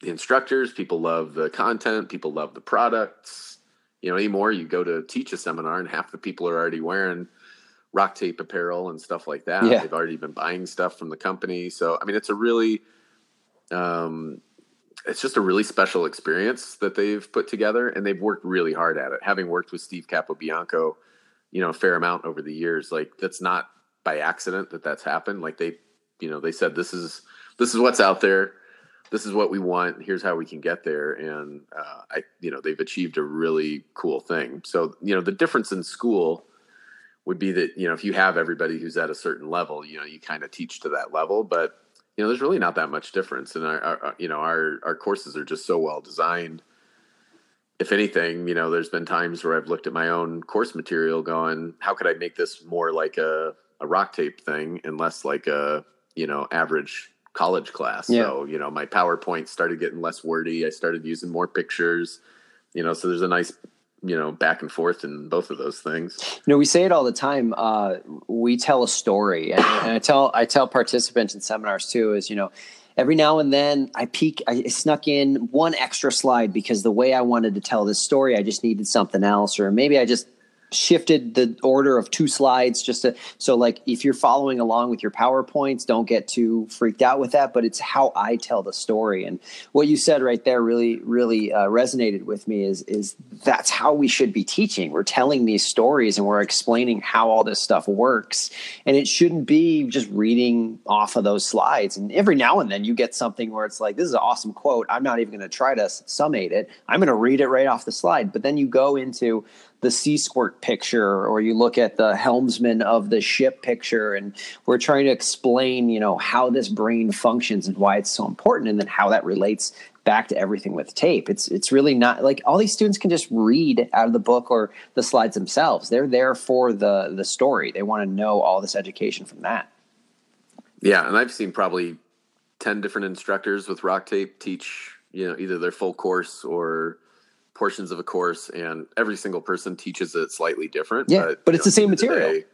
the instructors, people love the content, people love the products. You know, anymore you go to teach a seminar, and half the people are already wearing rock tape apparel and stuff like that. Yeah. They've already been buying stuff from the company. So, I mean, it's a really um, it's just a really special experience that they've put together and they've worked really hard at it having worked with steve capobianco you know a fair amount over the years like that's not by accident that that's happened like they you know they said this is this is what's out there this is what we want. Here's how we can get there. And uh, I, you know, they've achieved a really cool thing. So, you know, the difference in school would be that, you know, if you have everybody who's at a certain level, you know, you kind of teach to that level, but you know, there's really not that much difference. And our, our you know, our, our courses are just so well designed. If anything, you know, there's been times where I've looked at my own course material going, how could I make this more like a, a rock tape thing and less like a, you know, average college class. Yeah. So, you know, my PowerPoint started getting less wordy. I started using more pictures, you know, so there's a nice, you know, back and forth in both of those things. You know, we say it all the time. Uh, we tell a story and, and I tell, I tell participants in seminars too, is, you know, every now and then I peek, I snuck in one extra slide because the way I wanted to tell this story, I just needed something else, or maybe I just shifted the order of two slides just to so like if you're following along with your powerpoints don't get too freaked out with that but it's how i tell the story. And what you said right there really really uh, resonated with me is is that's how we should be teaching. We're telling these stories and we're explaining how all this stuff works. And it shouldn't be just reading off of those slides. And every now and then you get something where it's like this is an awesome quote. I'm not even going to try to summate it. I'm going to read it right off the slide. But then you go into the sea squirt picture or you look at the helmsman of the ship picture and we're trying to explain you know how this brain functions and why it's so important and then how that relates back to everything with tape. It's it's really not like all these students can just read out of the book or the slides themselves. They're there for the the story. They want to know all this education from that. Yeah and i've seen probably 10 different instructors with rock tape teach you know either their full course or portions of a course and every single person teaches it slightly different. Yeah, but, but it's know, the same material. Day,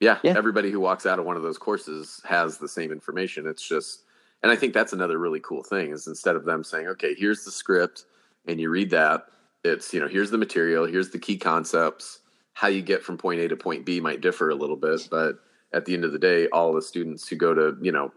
yeah, yeah, everybody who walks out of one of those courses has the same information. It's just, and I think that's another really cool thing is instead of them saying, okay, here's the script and you read that, it's, you know, here's the material, here's the key concepts. How you get from point A to point B might differ a little bit, but at the end of the day, all the students who go to, you know,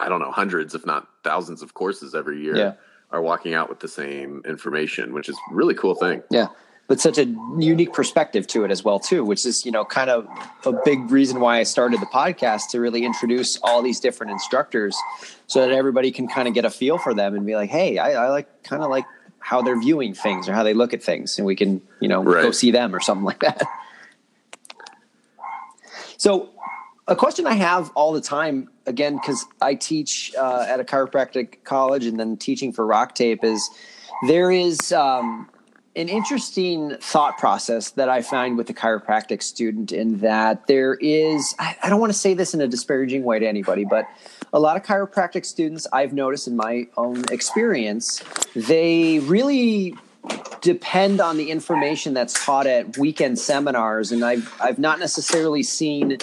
I don't know, hundreds, if not thousands of courses every year. Yeah are walking out with the same information, which is really cool thing. Yeah. But such a unique perspective to it as well, too, which is, you know, kind of a big reason why I started the podcast to really introduce all these different instructors so that everybody can kind of get a feel for them and be like, hey, I, I like kind of like how they're viewing things or how they look at things. And we can, you know, right. go see them or something like that. So a question I have all the time, again, because I teach uh, at a chiropractic college and then teaching for rock tape, is there is um, an interesting thought process that I find with the chiropractic student in that there is, I, I don't want to say this in a disparaging way to anybody, but a lot of chiropractic students I've noticed in my own experience, they really depend on the information that's taught at weekend seminars and I've I've not necessarily seen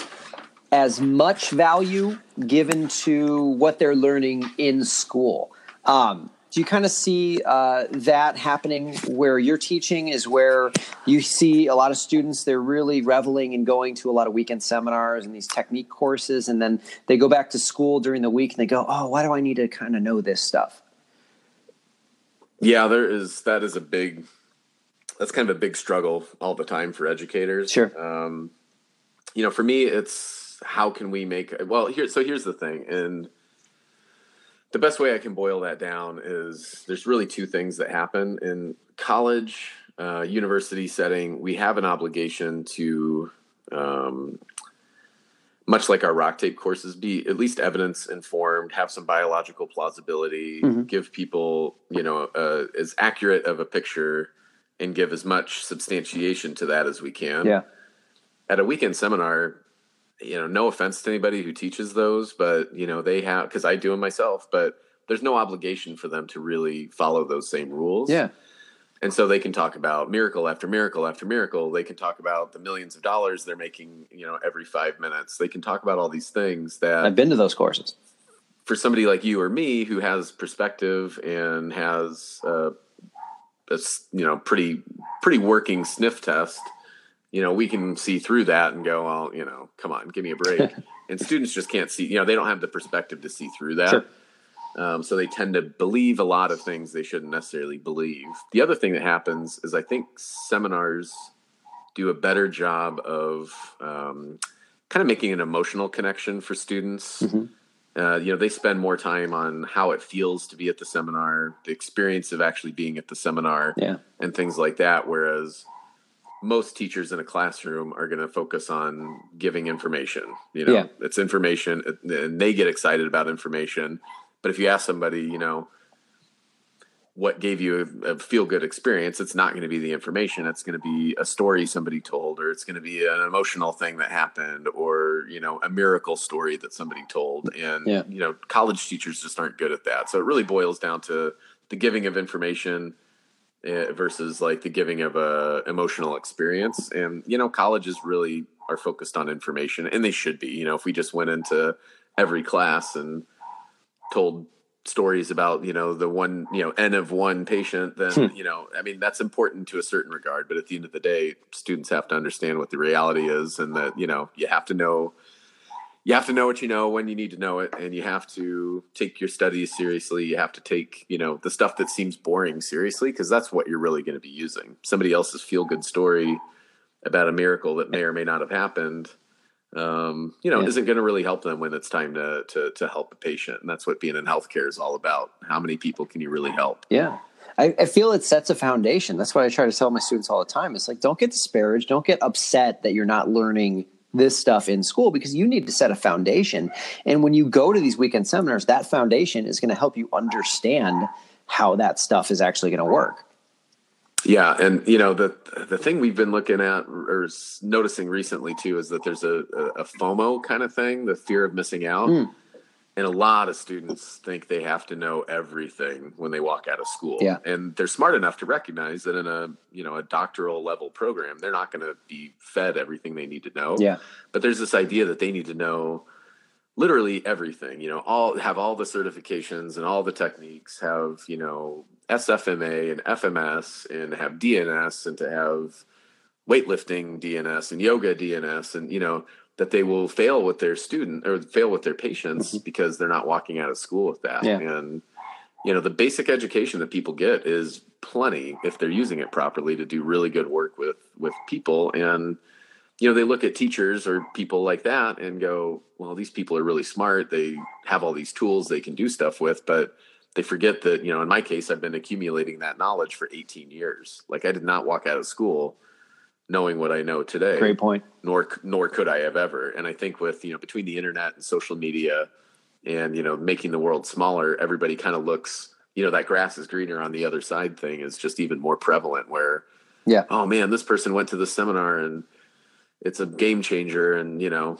as much value given to what they're learning in school. Um, do you kind of see uh, that happening where you're teaching is where you see a lot of students they're really reveling in going to a lot of weekend seminars and these technique courses and then they go back to school during the week and they go oh why do i need to kind of know this stuff? Yeah there is that is a big that's kind of a big struggle all the time for educators. Sure. Um, you know for me it's how can we make well here so here's the thing and the best way i can boil that down is there's really two things that happen. In college uh, university setting we have an obligation to um, much like our rock tape courses be at least evidence informed have some biological plausibility mm-hmm. give people you know uh, as accurate of a picture and give as much substantiation to that as we can. Yeah. At a weekend seminar you know, no offense to anybody who teaches those, but you know, they have because I do them myself, but there's no obligation for them to really follow those same rules. Yeah. And so they can talk about miracle after miracle after miracle. They can talk about the millions of dollars they're making, you know, every five minutes. They can talk about all these things that I've been to those courses. For somebody like you or me who has perspective and has uh, a you know pretty pretty working sniff test, you know, we can see through that and go, well, you know, come on, give me a break. and students just can't see, you know, they don't have the perspective to see through that. Sure. Um, so they tend to believe a lot of things they shouldn't necessarily believe. The other thing that happens is I think seminars do a better job of um, kind of making an emotional connection for students. Mm-hmm. uh, you know, they spend more time on how it feels to be at the seminar, the experience of actually being at the seminar, Yeah. and things like that. Whereas most teachers in a classroom are going to focus on giving information. You know, Yeah. it's information, and they get excited about information. But if you ask somebody, you know, what gave you a, a feel good experience, it's not going to be the information. It's going to be a story somebody told, or it's going to be an emotional thing that happened, or you know, a miracle story that somebody told. And Yeah. you know, college teachers just aren't good at that. So it really boils down to the giving of information versus like the giving of a emotional experience. And you know, colleges really are focused on information, and they should be. You know, if we just went into every class and told stories about you know the one you know n of one patient then Hmm. you know i mean that's important to a certain regard but at the end of the day students have to understand what the reality is and that you know you have to know you have to know what you know when you need to know it and you have to take your studies seriously you have to take you know the stuff that seems boring seriously because that's what you're really going to be using somebody else's feel good story about a miracle that may or may not have happened um, you know, Yeah. isn't going to really help them when it's time to, to to help a patient, and that's what being in healthcare is all about. How many people can you really help? Yeah. I, I feel it sets a foundation. That's what I try to tell my students all the time. It's like, don't get disparaged. Don't get upset that you're not learning this stuff in school because you need to set a foundation. And when you go to these weekend seminars, that foundation is going to help you understand how that stuff is actually going to work. Yeah, and you know the the thing we've been looking at or noticing recently too is that there's a, a, FOMO kind of thing, the fear of missing out, Mm. And a lot of students think they have to know everything when they walk out of school. Yeah. and they're smart enough to recognize that in a you know a doctoral level program, they're not going to be fed everything they need to know. Yeah. but there's this idea that they need to know literally everything you know all have all the certifications and all the techniques have you know sfma and fms and have dns and to have weightlifting dns and yoga dns and you know that they will fail with their student or fail with their patients mm-hmm. because they're not walking out of school with that. Yeah. and you know the basic education that people get is plenty if they're using it properly to do really good work with with people. And you know they look at teachers or people like that and go well these people are really smart. They have all these tools they can do stuff with. But they forget that you know in my case i've been accumulating that knowledge for 18 years. Like i did not walk out of school knowing what i know today Great point. nor nor could I have ever. And I think with you know between the internet and social media, and you know making the world smaller, everybody kind of looks you know that grass is greener on the other side thing is just even more prevalent. Where Yeah. oh man, this person went to the seminar and it's a game changer, and you know,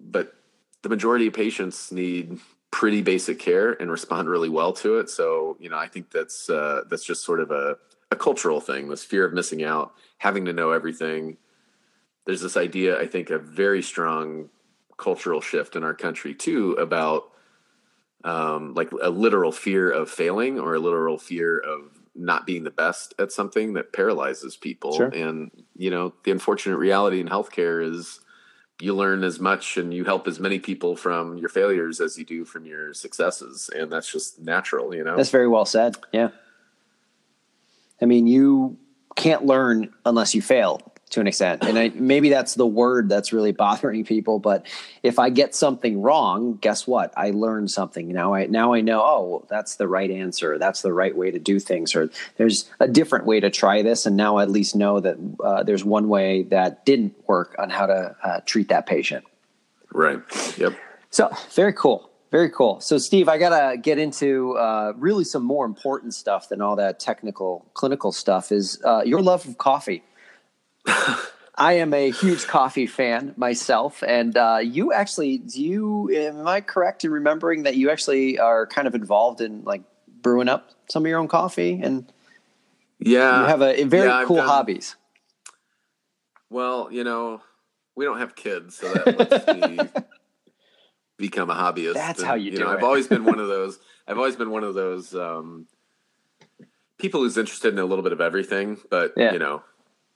but the majority of patients need pretty basic care and respond really well to it. So you know, I think that's uh, that's just sort of a a cultural thing. This fear of missing out, having to know everything there's this idea, I think, a very strong cultural shift in our country too about um, like a literal fear of failing or a literal fear of not being the best at something that paralyzes people. Sure. And you know, the unfortunate reality in healthcare is you learn as much and you help as many people from your failures as you do from your successes, and that's just natural. You know, That's very well said. Yeah. I mean, you can't learn unless you fail to an extent. And I, maybe that's the word that's really bothering people. But if I get something wrong, guess what? I learned something. Now I now I know. Oh, that's the right answer. That's the right way to do things. Or there's a different way to try this. And now I at least know that uh, there's one way that didn't work on how to uh, treat that patient. right? Yep. So very cool. Very cool. So, Steve, I got to get into uh, really some more important stuff than all that technical, clinical stuff is uh, your love of coffee. I am a huge coffee fan myself. And uh, you actually, do you, am I correct in remembering that you actually are kind of involved in like brewing up some of your own coffee and Yeah. you have a, a very yeah, cool done- hobbies? Well, you know, we don't have kids, so that lets me become a hobbyist. That's how you do know, it. I've always been one of those. I've always been one of those um, people who's interested in a little bit of everything, but Yeah. you know,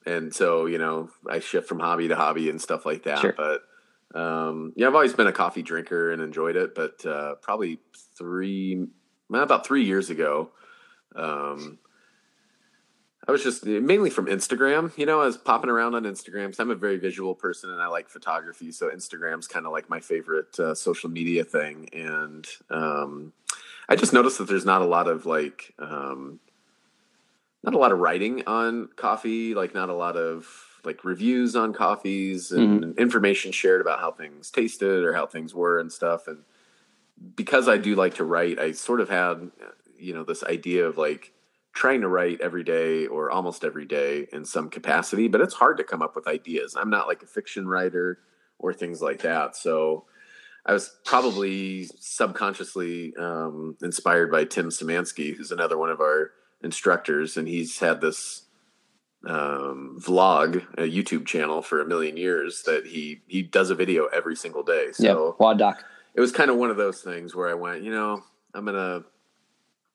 and so you know, I shift from hobby to hobby and stuff like that. Sure. But um, yeah, I've always been a coffee drinker and enjoyed it. But uh, probably three, well, about three years ago. Um, I was just mainly from Instagram. You know, I was popping around on Instagram. because I'm a very visual person and I like photography. So Instagram's kind of like my favorite uh, social media thing. And um, I just noticed that there's not a lot of like, um, not a lot of writing on coffee, like not a lot of like reviews on coffees and mm-hmm. information shared about how things tasted or how things were and stuff. And because I do like to write, I sort of had, you know, this idea of like, trying to write every day or almost every day in some capacity, but it's hard to come up with ideas. I'm not like a fiction writer or things like that. So I was probably subconsciously um, inspired by Tim Szymanski, who's another one of our instructors, and he's had this um, vlog, a YouTube channel for a million years that he he does a video every single day. So yeah, WOD Doc. It was kind of one of those things where I went, you know, I'm gonna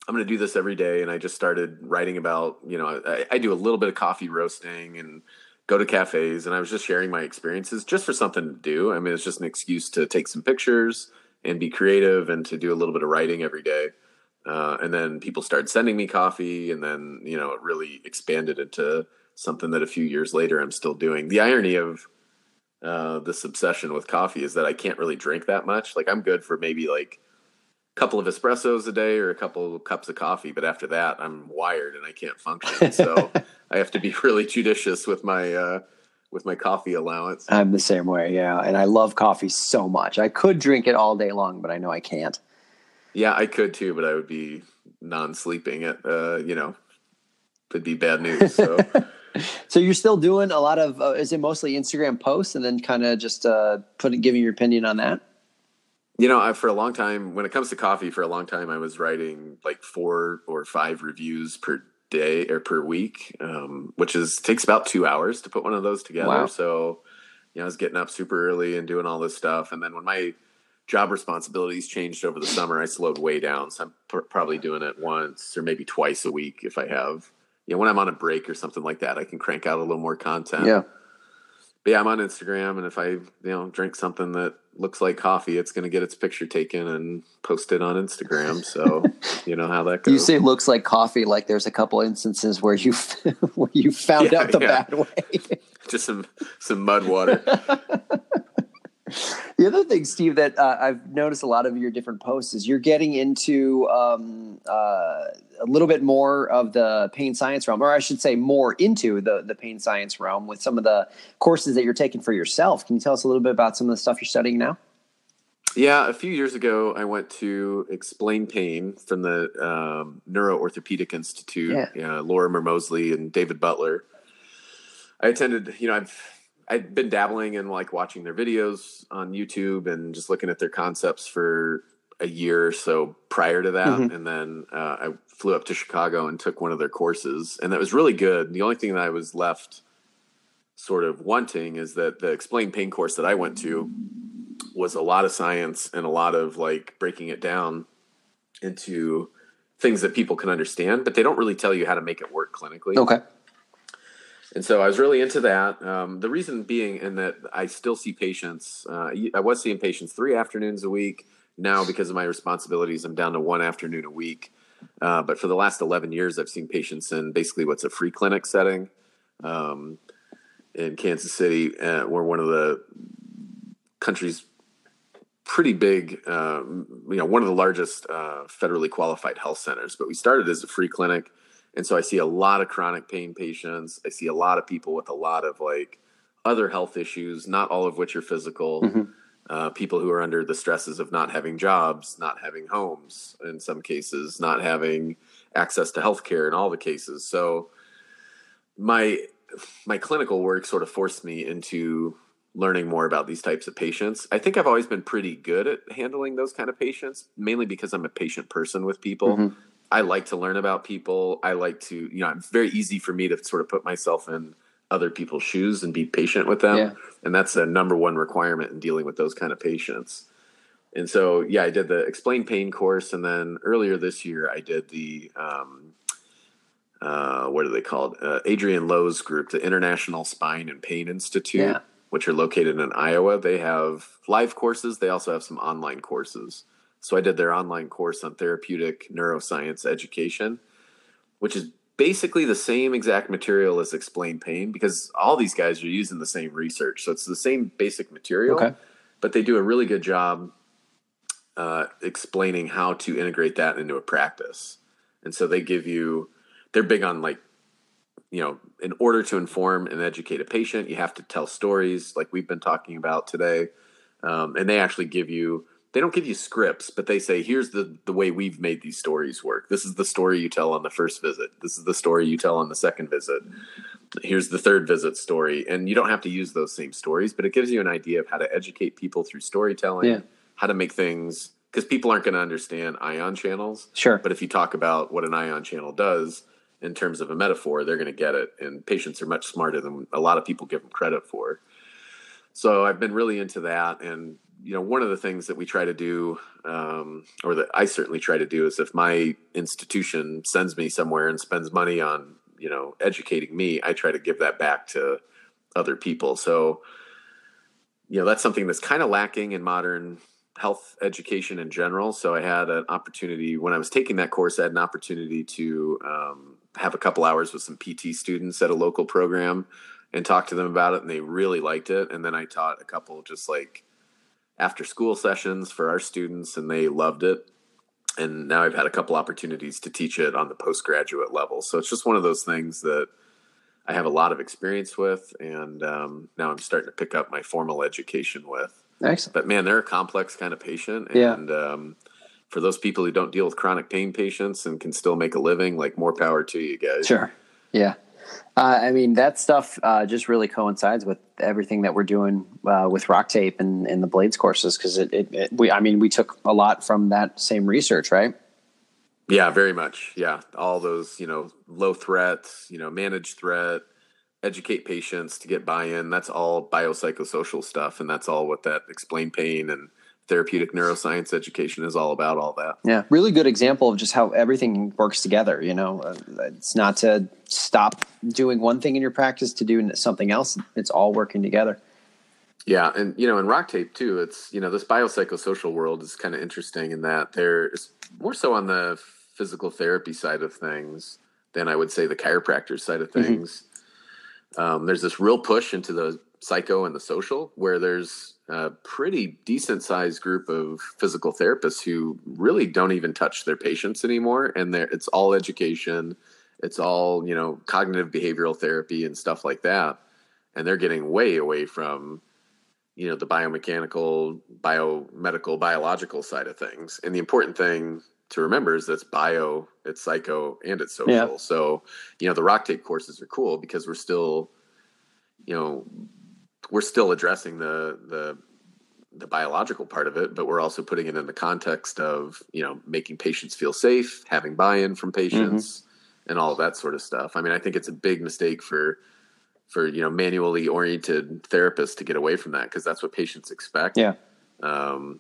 I'm going to do this every day. And I just started writing about, you know, I, I, do a little bit of coffee roasting and go to cafes. And I was just sharing my experiences just for something to do. I mean, it's just an excuse to take some pictures and be creative and to do a little bit of writing every day. Uh, and then people started sending me coffee. And then, you know, it really expanded into something that a few years later I'm still doing. The irony of uh, this obsession with coffee is that I can't really drink that much. Like, I'm good for maybe like, couple of espressos a day or a couple of cups of coffee, but after that, I'm wired and I can't function. So I have to be really judicious with my uh, with my coffee allowance. I'm the same way, yeah. And I love coffee so much. I could drink it all day long, but I know I can't. Yeah, I could too, but I would be non-sleeping. It, uh, you know, it'd be bad news. So. so you're still doing a lot of uh, is it mostly instagram posts and then kind of just uh putting giving your opinion on that you know, I, for a long time, when it comes to coffee, for a long time, I was writing like four or five reviews per day or per week, um, which is takes about two hours to put one of those together. Wow. So, you know, I was getting up super early and doing all this stuff, and then when my job responsibilities changed over the summer, I slowed way down. So I'm pr- probably doing it once or maybe twice a week if I have, you know, when I'm on a break or something like that, I can crank out a little more content. Yeah. But yeah, I'm on Instagram, and if I, you know, drink something that looks like coffee, it's going to get its picture taken and posted on Instagram. So you know how that goes. You say it looks like coffee, like there's a couple instances where you where you found yeah, out the yeah. bad way. Just some some mud water. The other thing, Steve, that uh, I've noticed a lot of your different posts is you're getting into um, uh, a little bit more of the pain science realm, or I should say, more into the the pain science realm with some of the courses that you're taking for yourself. Can you tell us a little bit about some of the stuff you're studying now? Yeah, a few years ago, I went to Explain Pain from the um, Neuro Orthopedic Institute. Yeah. Lorimer Moseley and David Butler. I attended. You know, I've I'd been dabbling in like watching their videos on YouTube and just looking at their concepts for a year or so prior to that, mm-hmm. and then uh, I flew up to Chicago and took one of their courses, and that was really good. The only thing that I was left sort of wanting is that the explain pain course that I went to was a lot of science and a lot of like breaking it down into things that people can understand, but they don't really tell you how to make it work clinically. Okay. And so I was really into that. Um, the reason being, in that I still see patients. Uh, I was seeing patients three afternoons a week. Now, because of my responsibilities, I'm down to one afternoon a week. Uh, but for the last 11 years, I've seen patients in basically what's a free clinic setting um, in Kansas City. Uh, we're one of the country's pretty big, uh, you know, one of the largest uh, federally qualified health centers. But we started as a free clinic. And so I see a lot of chronic pain patients. I see a lot of people with a lot of like other health issues, not all of which are physical. Mm-hmm uh, people who are under the stresses of not having jobs, not having homes, in some cases, not having access to healthcare in all the cases. So my my clinical work sort of forced me into learning more about these types of patients. I think I've always been pretty good at handling those kind of patients, mainly because I'm a patient person with people. Mm-hmm. I like to learn about people. I like to, you know, it's very easy for me to sort of put myself in other people's shoes and be patient with them. Yeah. And that's a number one requirement in dealing with those kind of patients. And so, yeah, I did the explain pain course. And then earlier this year, I did the, um, uh, what are they called? Uh, Adriaan Louw's group, the International Spine and Pain Institute, yeah. which are located in Iowa. They have live courses. They also have some online courses. So I did their online course on therapeutic neuroscience education, which is basically the same exact material as Explain Pain because all these guys are using the same research. So it's the same basic material, Okay. but they do a really good job uh, explaining how to integrate that into a practice. And so they give you, they're big on like, you know, in order to inform and educate a patient, you have to tell stories like we've been talking about today. Um, and they actually give you, they don't give you scripts, but they say, here's the, the way we've made these stories work. This is the story you tell on the first visit. This is the story you tell on the second visit. Here's the third visit story. And you don't have to use those same stories, but it gives you an idea of how to educate people through storytelling, Yeah. how to make things, because people aren't going to understand ion channels. Sure. But if you talk about what an ion channel does in terms of a metaphor, they're going to get it. And patients are much smarter than a lot of people give them credit for. So I've been really into that. And, you know, one of the things that we try to do, um, or that I certainly try to do, is if my institution sends me somewhere and spends money on, you know, educating me, I try to give that back to other people. So, you know, that's something that's kind of lacking in modern health education in general. So I had an opportunity when I was taking that course, I had an opportunity to um, have a couple hours with some PT students at a local program and talk to them about it, and they really liked it. And then I taught a couple just like after school sessions for our students, and they loved it. And now I've had a couple opportunities to teach it on the postgraduate level. So it's just one of those things that I have a lot of experience with, and um, now I'm starting to pick up my formal education with Excellent. but man, they're a complex kind of patient. Yeah. And um, for those people who don't deal with chronic pain patients and can still make a living, like more power to you guys. Sure. Yeah. Uh, I mean, that stuff uh, just really coincides with everything that we're doing uh, with rock tape and, and the blades courses because it, it, it, we, I mean, we took a lot from that same research, right? Yeah, very much. Yeah. All those, you know, low threats, you know, manage threat, educate patients to get buy in. That's all biopsychosocial stuff. And that's all what that explain pain and therapeutic neuroscience education is all about, all that. Yeah. Really good example of just how everything works together. You know, uh, it's not to stop doing one thing in your practice to do something else. It's all working together. Yeah, and you know, in rock tape too, it's you know, this biopsychosocial world is kind of interesting in that there's more so on the physical therapy side of things than I would say the chiropractor side of things. Um, there's this real push into the psycho and the social, where there's a pretty decent sized group of physical therapists who really don't even touch their patients anymore, and it's all education, it's all you know, cognitive behavioral therapy and stuff like that, and they're getting way away from you know the biomechanical biomedical biological side of things and the important thing to remember is that's bio it's psycho and it's social Yeah. so you know the rock tape courses are cool because we're still you know we're still addressing the the the biological part of it but we're also putting it in the context of you know making patients feel safe having buy-in from patients and all that sort of stuff i mean i think it's a big mistake for for you know manually oriented therapists to get away from that because that's what patients expect. Yeah. Um,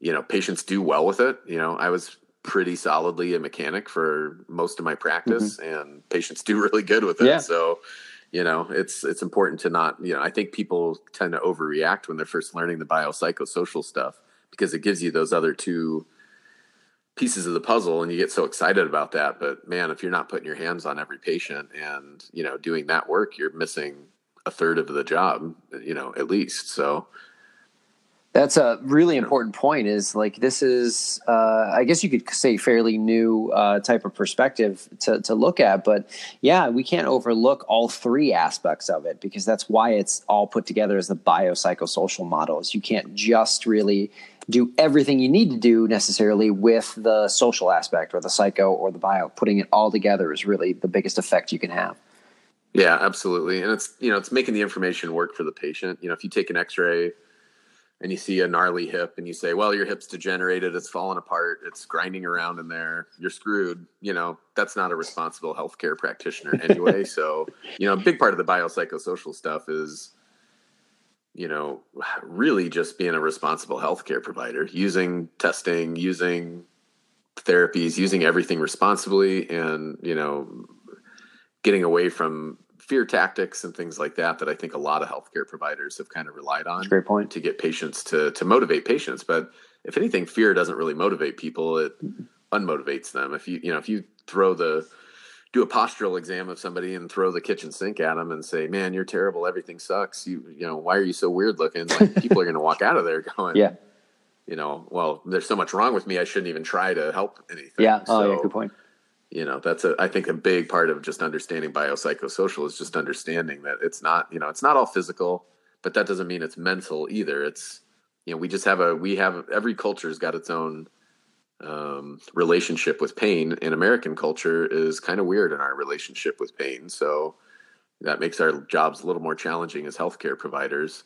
you know, patients do well with it. You know, I was pretty solidly a mechanic for most of my practice, and patients do really good with it. Mm-hmm. Yeah. So, you know, it's it's important to not. You know, I think people tend to overreact when they're first learning the biopsychosocial stuff because it gives you those other two pieces of the puzzle and you get so excited about that but man if you're not putting your hands on every patient and you know doing that work you're missing a third of the job you know at least so That's a really important point. Is like this is, uh, I guess you could say, fairly new uh, type of perspective to to look at. But yeah, we can't overlook all three aspects of it because that's why it's all put together as the biopsychosocial models. You can't just really do everything you need to do necessarily with the social aspect or the psycho or the bio. Putting it all together is really the biggest effect you can have. yeah absolutely and it's you know it's making the information work for the patient you know if you take an x-ray and you see a gnarly hip and you say well your hip's degenerated it's falling apart it's grinding around in there you're screwed you know that's not a responsible healthcare practitioner anyway so you know a big part of the biopsychosocial stuff is you know really just being a responsible healthcare provider using testing using therapies using everything responsibly and you know getting away from fear tactics and things like that that I think a lot of healthcare providers have kind of relied on. great point to get patients to to motivate patients. But if anything, fear doesn't really motivate people; it unmotivates them. If you you know if you throw the do a postural exam of somebody and throw the kitchen sink at them and say, "Man, you're terrible. Everything sucks. You, you know, why are you so weird looking?" Like people are going to walk out of there going, Yeah. you know, well, there's so much wrong with me. I shouldn't even try to help anything. Yeah. Oh, So, yeah. Good point. You know, that's a I think a big part of just understanding biopsychosocial is just understanding that it's not, you know, it's not all physical, but that doesn't mean it's mental either. It's you know, we just have a we have every culture's got its own um, relationship with pain. And American culture is kind of weird in our relationship with pain. So that makes our jobs a little more challenging as healthcare providers.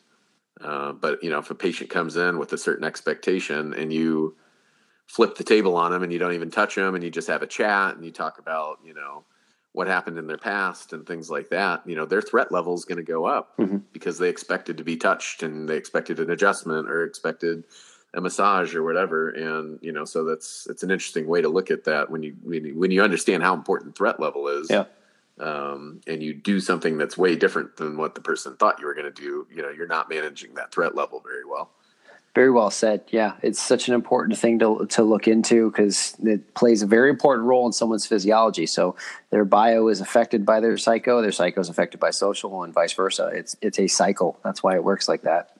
Uh, but you know, if a patient comes in with a certain expectation and you flip the table on them and you don't even touch them and you just have a chat and you talk about you know what happened in their past and things like that you know their threat level is going to go up Mhm. because they expected to be touched and they expected an adjustment or expected a massage or whatever and you know so that's it's an interesting way to look at that when you when you, when you understand how important threat level is Yeah. um, and you do something that's way different than what the person thought you were going to do you know you're not managing that threat level very well Very well said. Yeah, it's such an important thing to to look into because it plays a very important role in someone's physiology. So their bio is affected by their psycho, their psycho is affected by social, and vice versa. It's it's a cycle. That's why it works like that.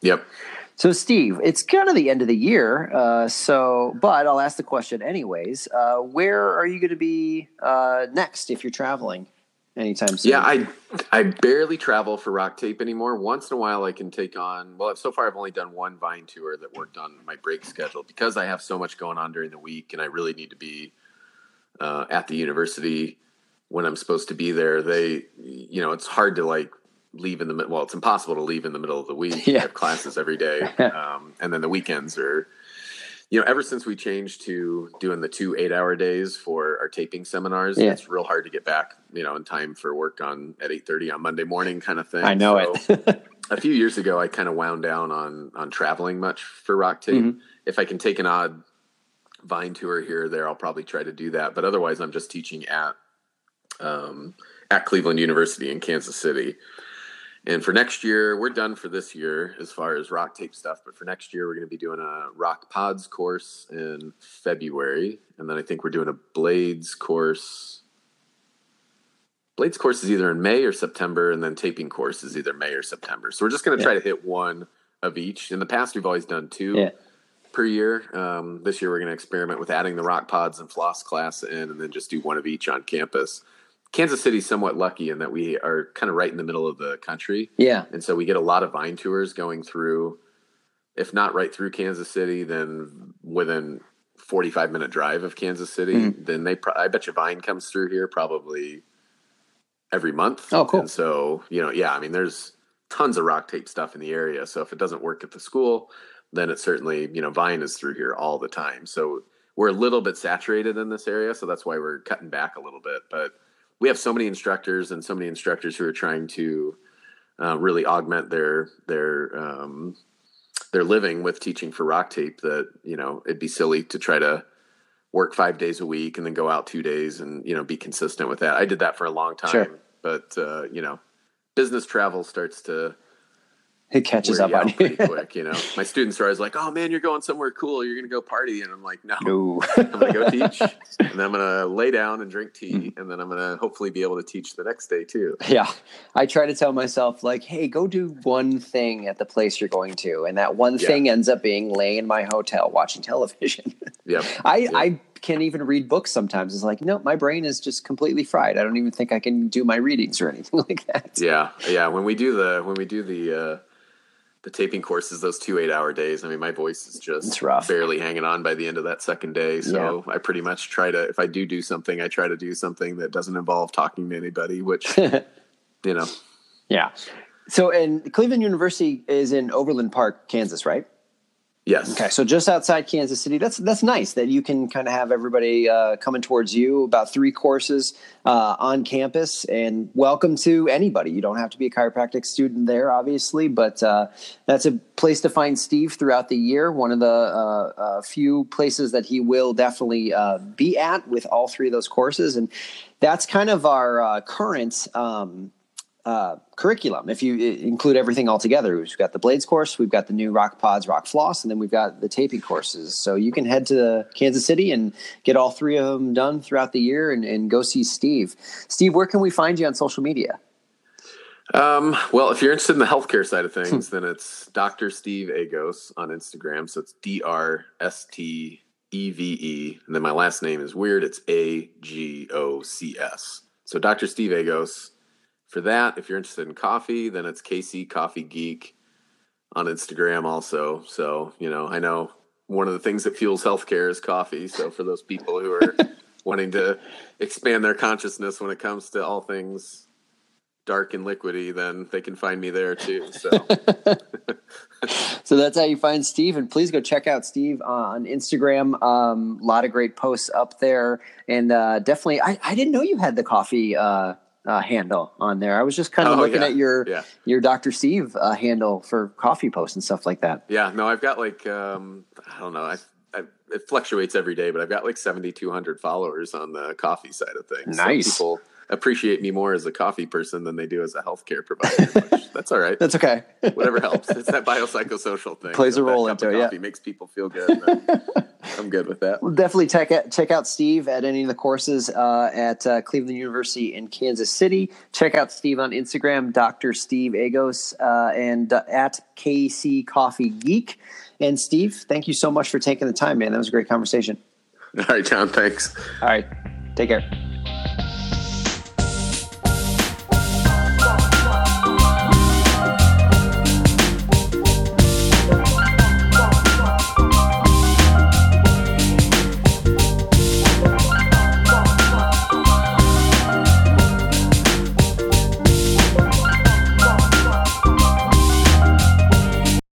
yep So, Steve, it's kind of the end of the year. Uh, so, but I'll ask the question anyways. Uh, where are you going to be uh, next if you're traveling anytime soon? Yeah, I I barely travel for rock tape anymore. Once in a while, I can take on. Well, so far I've only done one Vine tour that worked on my break schedule because I have so much going on during the week, and I really need to be uh, at the university when I'm supposed to be there. They, you know, it's hard to like leave in the well, it's impossible to leave in the middle of the week. Yeah. I have classes every day, um, and then the weekends are you know, ever since we changed to doing the two eight hour days for our taping seminars, Yeah. it's real hard to get back, you know, in time for work on at eight thirty on Monday morning kind of thing. I know So, it. a few years ago I kind of wound down on on traveling much for rock tape. Mhm. If I can take an odd vine tour here or there, I'll probably try to do that. But otherwise I'm just teaching at um at Cleveland University in Kansas City. And for next year, we're done for this year as far as rock tape stuff. But for next year, we're going to be doing a rock pods course in February. And then I think we're doing a blades course. Blades course is either in May or September. And then taping course is either May or September. So we're just going to try to hit one of each. In the past, we've always done two Yeah. per year. Um, this year, we're going to experiment with adding the rock pods and floss class in and then just do one of each on campus. Kansas City's somewhat lucky in that we are kind of right in the middle of the country. yeah. And so we get a lot of vine tours going through, if not right through Kansas City, then within 45 minute drive of Kansas City. Mhm. Then they, pro- I bet you Vine comes through here probably every month. Oh, cool. And so, you know, yeah, I mean, there's tons of rock tape stuff in the area. So if it doesn't work at the school, then it certainly, you know, Vine is through here all the time. So we're a little bit saturated in this area. So that's why we're cutting back a little bit. But we have so many instructors and so many instructors who are trying to uh, really augment their their um, their living with teaching for rock tape that you know it'd be silly to try to work five days a week and then go out two days and you know be consistent with that. I did that for a long time, Sure. but uh, you know, business travel starts to It catches up on you. quick. You know, my students are always like, "Oh man, you're going somewhere cool. You're going to go party," and I'm like, "No, No. I'm going to go teach, and then I'm going to lay down and drink tea, Mm. and then I'm going to hopefully be able to teach the next day too." Yeah. I try to tell myself, like, hey, go do one thing at the place you're going to. And that one Yeah. thing ends up being laying in my hotel watching television. Yep. I, Yeah. I can't even read books sometimes. It's like, no, my brain is just completely fried. I don't even think I can do my readings or anything like that. Yeah, yeah. When we do the when we do the uh, the taping courses, those two eight hour days. I mean, my voice is just barely hanging on by the end of that second day. So I pretty much try to, if I do do something, I try to do something that doesn't involve talking to anybody. Which you know, yeah. So, and Cleveland University is in Overland Park, Kansas, right? Yes, Okay, so just outside Kansas City. That's that's nice that you can kind of have everybody uh, coming towards you. About three courses uh, on campus, and welcome to anybody. You don't have to be a chiropractic student there, obviously, but uh, that's a place to find Steve throughout the year. One of the uh, uh, few places that he will definitely uh, be at with all three of those courses, and that's kind of our current. Um, uh, curriculum. If you include everything all together, we've got the blades course, we've got the new rock pods, rock floss, and then we've got the taping courses. So you can head to Kansas City and get all three of them done throughout the year and, and go see Steve. Steve, where can we find you on social media? Um, well, if you're interested in the healthcare side of things, then it's Dr. Steve Agocs on Instagram. So it's D R S T E V E. And then my last name is weird. It's A G O C S. So Dr. Steve Agocs for that. If you're interested in coffee, then it's KC Coffee Geek on Instagram also. So, you know, I know one of the things that fuels healthcare is coffee. So for those people who are wanting to expand their consciousness when it comes to all things dark and liquidy, then they can find me there too. So, so that's how you find Steve. And please go check out Steve on Instagram. Um, a lot of great posts up there, and uh, definitely, I, I didn't know you had the coffee. Uh, uh, handle on there. I was just kind of oh, looking yeah. at your yeah. your Dr. Steve uh, handle for coffee posts and stuff like that. Yeah, no, I've got like um, I don't know, I, I, it fluctuates every day, but I've got like seventy two hundred followers on the coffee side of things. Nice. So people appreciate me more as a coffee person than they do as a healthcare provider. that's all right. That's okay. Whatever helps. It's that biopsychosocial thing. Plays a role into it. Yeah, makes people feel good. I'm good with that. Well, definitely check out check out Steve at any of the courses uh, at uh, Cleveland University in Kansas City. Check out Steve on Instagram, Dr. Steve Agocs, uh, and uh, at KC Coffee Geek. And Steve, thank you so much for taking the time, man. That was a great conversation. All right, John. Thanks. All right. Take care.